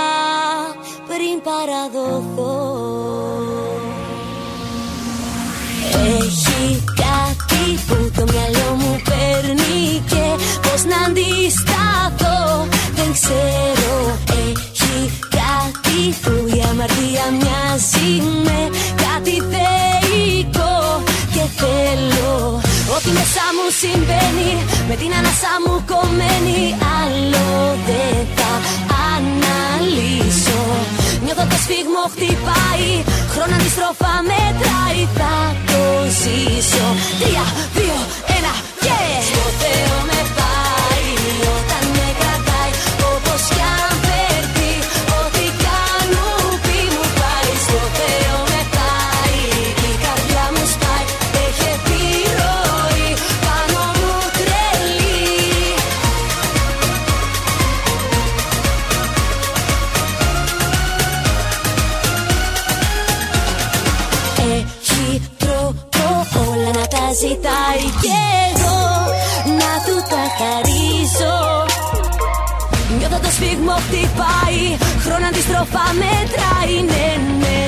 Πριν παραδοθώ. Έχει κάτι που το μυαλό μου παίρνει και πώς να αντισταθώ. Δεν ξέρω Έχει κάτι που η αμαρτία μοιάζει με κάτι θεϊκό. και θέλω Ό,τι μέσα μου συμβαίνει με την ανάσα μου κομμένη άλλο δεν θα αναλύσω. Νιώθω το σφίγμο χτυπάει Χρόνο αντιστροφά μετράει Θα το ζήσω. Τρία, δύο, ένα και Στο Θεό με πάει Όταν με κρατάει Όπως κι αν ζητάει και εγώ να του τα χαρίζω Νιώθω το σφίγμο χτυπάει, χρόνο αντιστροφά μετράει, ναι, ναι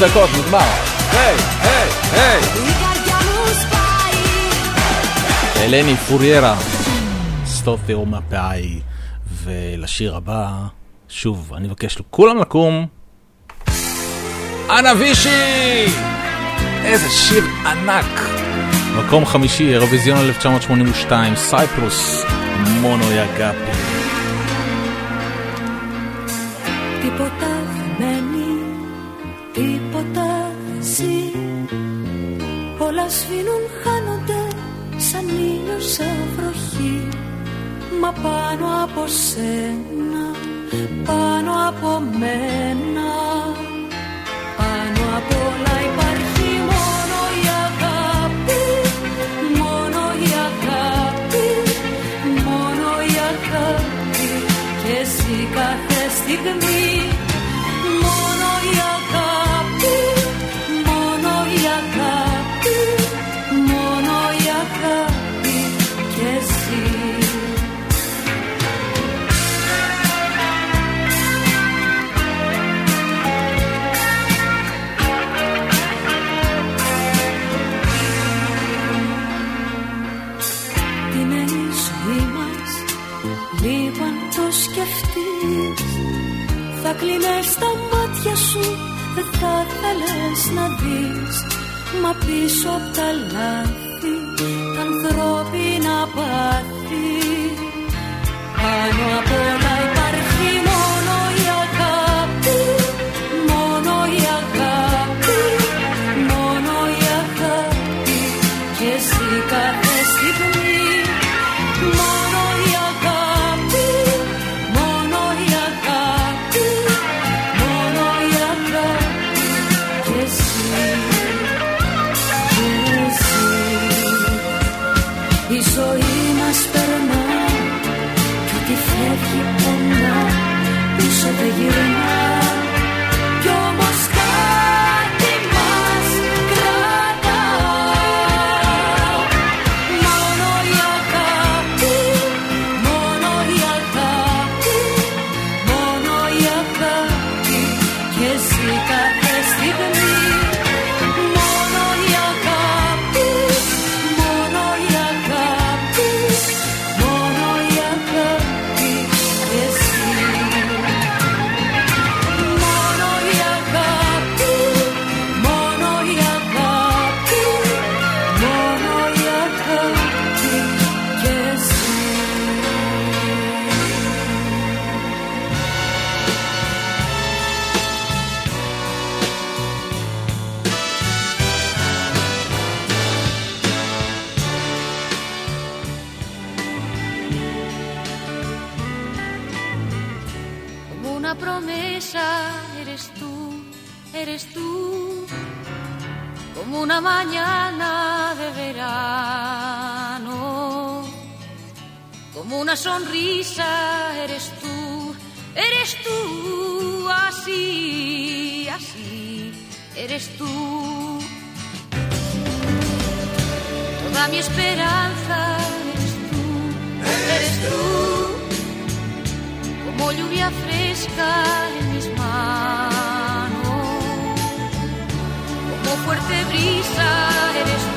שלוש דקות, נגמר. היי, היי, היי. אלני פוריירה, סטופר מפאי, ולשיר הבא, שוב, אני מבקש לכולם לקום. אנה וישי! איזה שיר ענק! מקום חמישי, אירוויזיון 1982, Cyprus, מונו יגאפי. Πάνω από σένα, πάνω από μένα. Πάνω απ' όλα υπάρχει μόνο η αγάπη Μόνο η αγάπη, μόνο η αγάπη. Και εσύ κάθε στιγμή Θα κλείνες τα μάτια σου Δεν θα θέλεις να δεις. Μα πίσω απ' τα λάθη Τα ανθρώπινα πάθη. Πάνω απ' όλα una sonrisa eres tú, eres tú. Así, así, eres tú. Toda mi esperanza eres tú, eres tú como lluvia fresca en mis manos, como fuerte brisa eres tú,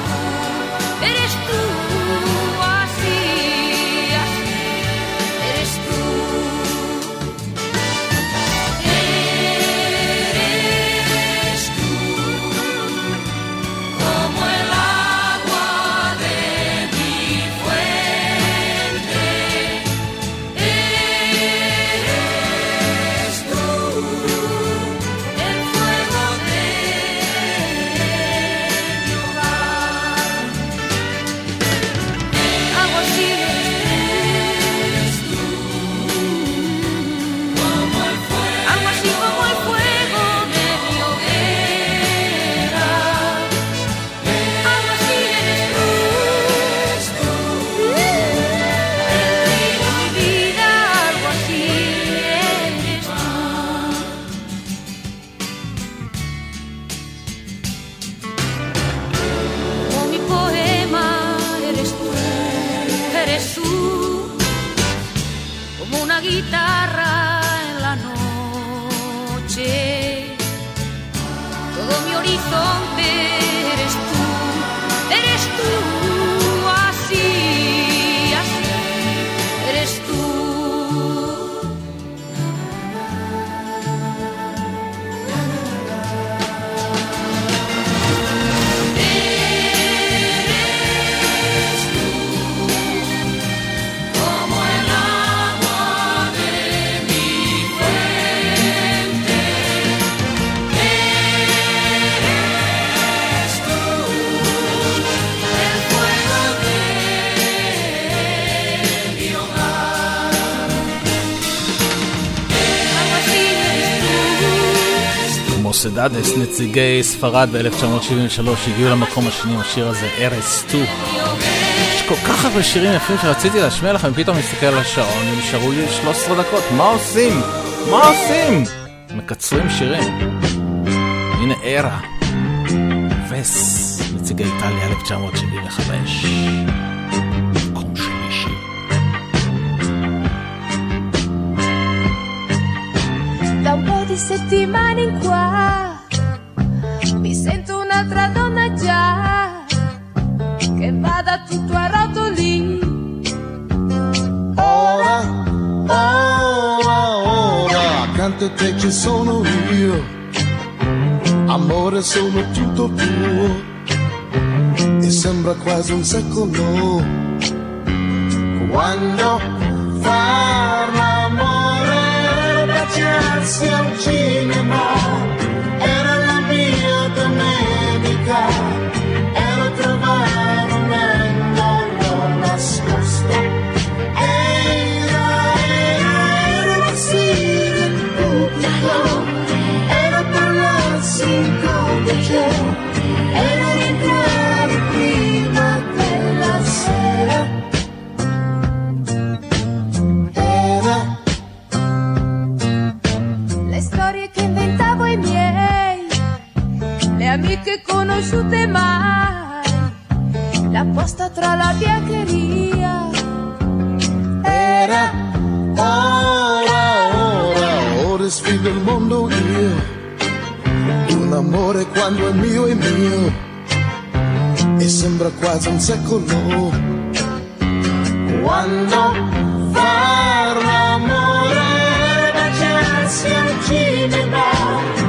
eres tú. כמו סדדס, נציגי ספרד ב-1973 הגיעו למקום השני עם השיר הזה, ארס 2. יש כל כך הרבה שירים יפים שרציתי להשמיע לכם, פתאום מסתכל על השעון, ונשארו לי 13 דקות, מה עושים? מה עושים? מקצרים שירים. הנה ארה, וסט, נציגי איטליה 1975. Di settimane in qua mi sento un'altra donna già che vada tutto a rotoli. Ora, ora, ora, accanto a te ci sono io. Amore, sono tutto tuo. E sembra quasi un secolo. Quando conosciute mai, la posta tra la biancheria. Era ora, ora, ora sfido il mondo io. Un amore quando è mio è mio. E sembra quasi un secolo. Quando far l'amore baciarsi al cinema.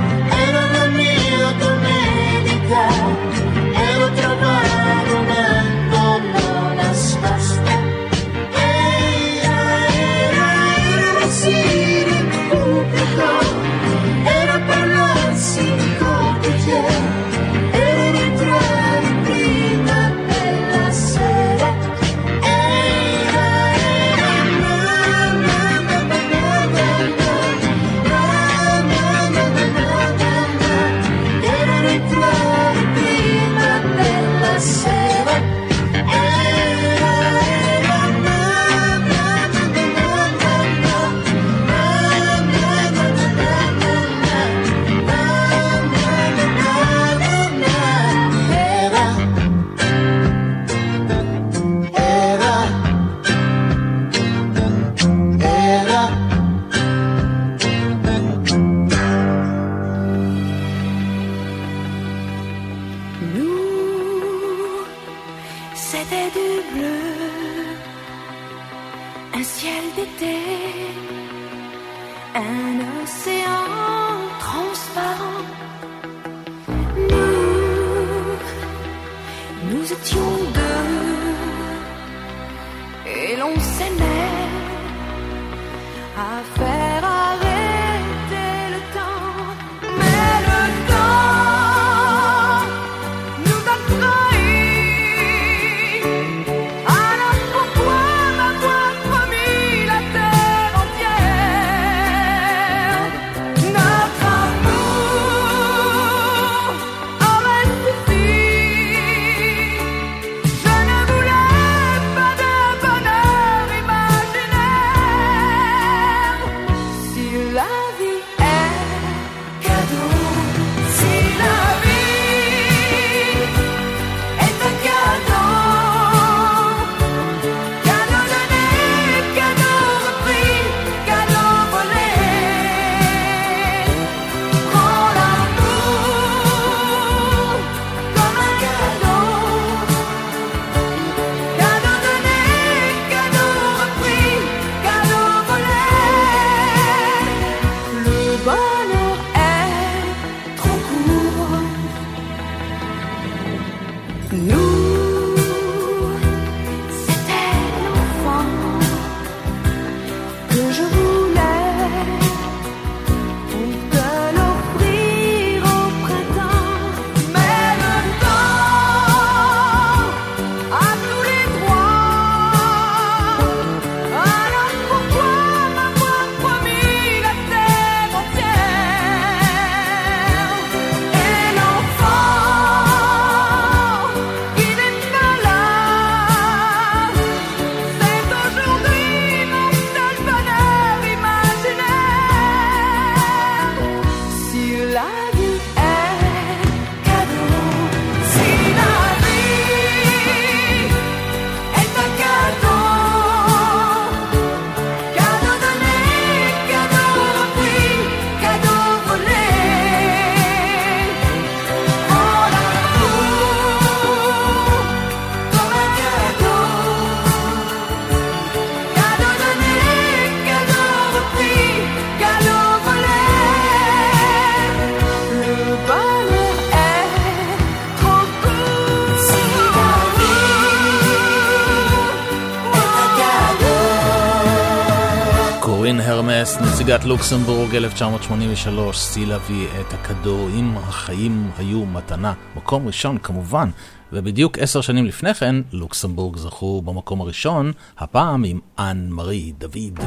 לוקסמבורג 1983, סטיל אבי את הכדור אם החיים היו מתנה. מקום ראשון כמובן, ובדיוק עשר שנים לפני כן, לוקסמבורג זכו במקום הראשון, הפעם עם אנ מארי דוד.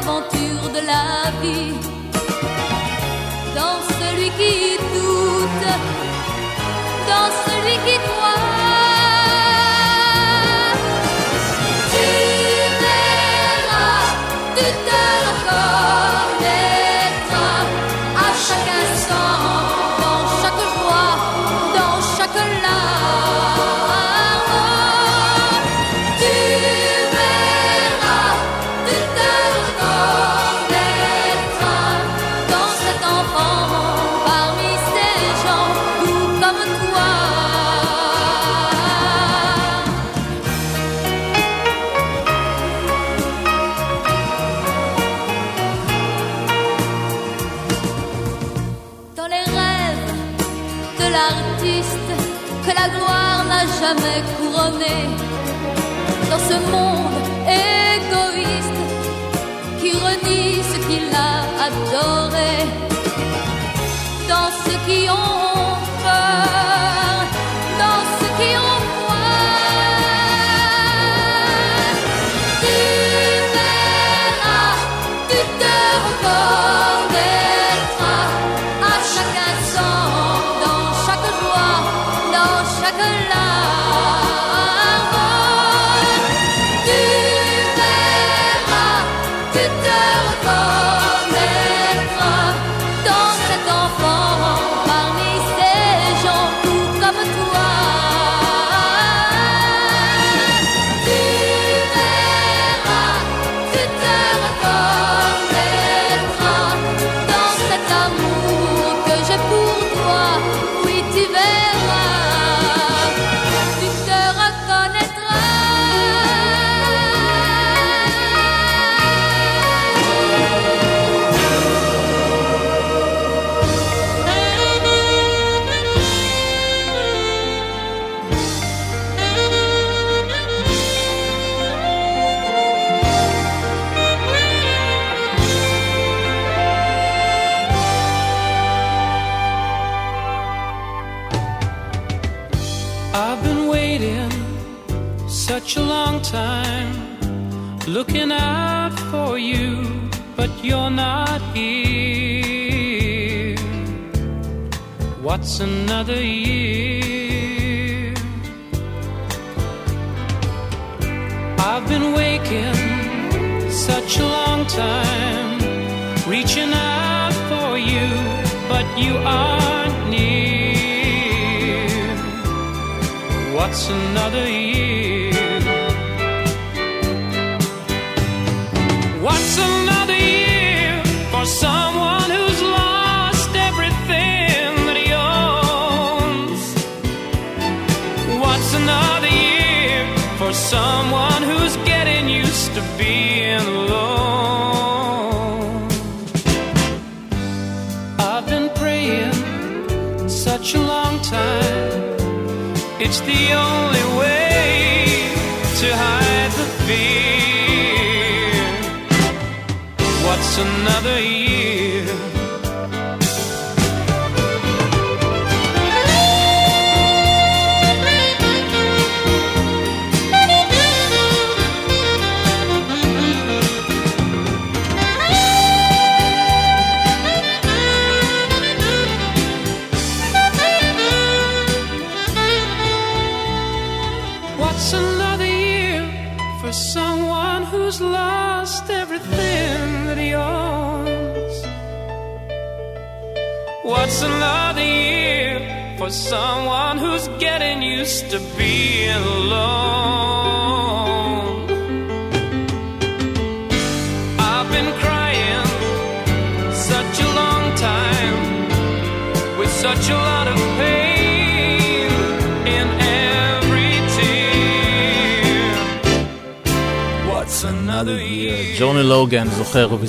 aventure de la vie. Dans celui qui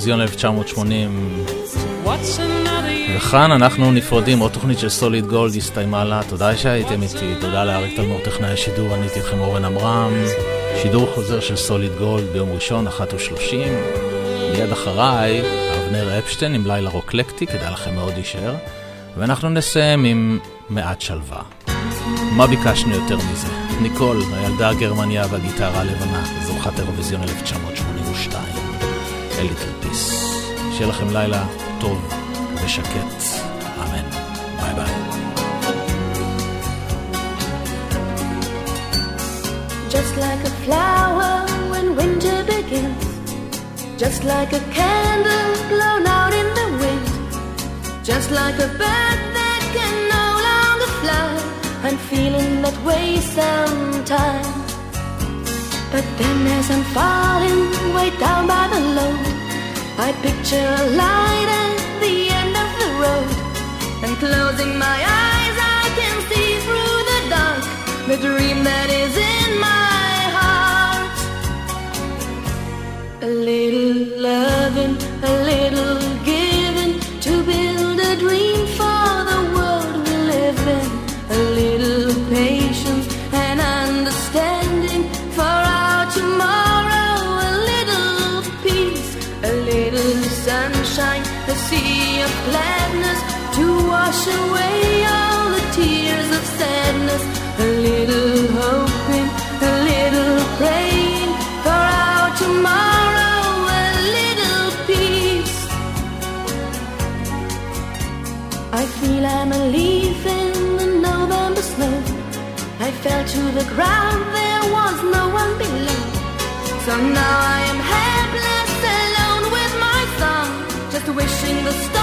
אירוויזיון 1980. What's another year? וכאן אנחנו נפרדים, עוד תוכנית של סוליד גולד הסתיימה לה, תודה שהייתם איתי, תודה לאריק תלמור טכנאי השידור, אני הייתי איתכם אורן עמרם, שידור חוזר של סוליד גולד ביום ראשון, אחת ושלושים, מיד אחריי, אבנר אפשטיין עם לילה רוקלקטי, כדאי לכם מאוד להישאר, ואנחנו נסיים עם מעט שלווה. מה ביקשנו יותר מזה? ניקול, הילדה הגרמניה והגיטרה הלבנה, זוכת אירוויזיון 1982, אליטל. שיהיה לכם לילה טוב ושקט, אמן. ביי ביי. Just like a flower when winter begins. Just like a candle blown out in the wind. Just like a bird that can no longer fly. I'm feeling that way sometimes. But then as I'm falling way down by the load, I picture a light at the end of the road. And closing my eyes, I can see through the dark the dream that is in my heart. A little loving, a little to the ground, there was no one below. So now I am helpless, alone with my song, just wishing the storm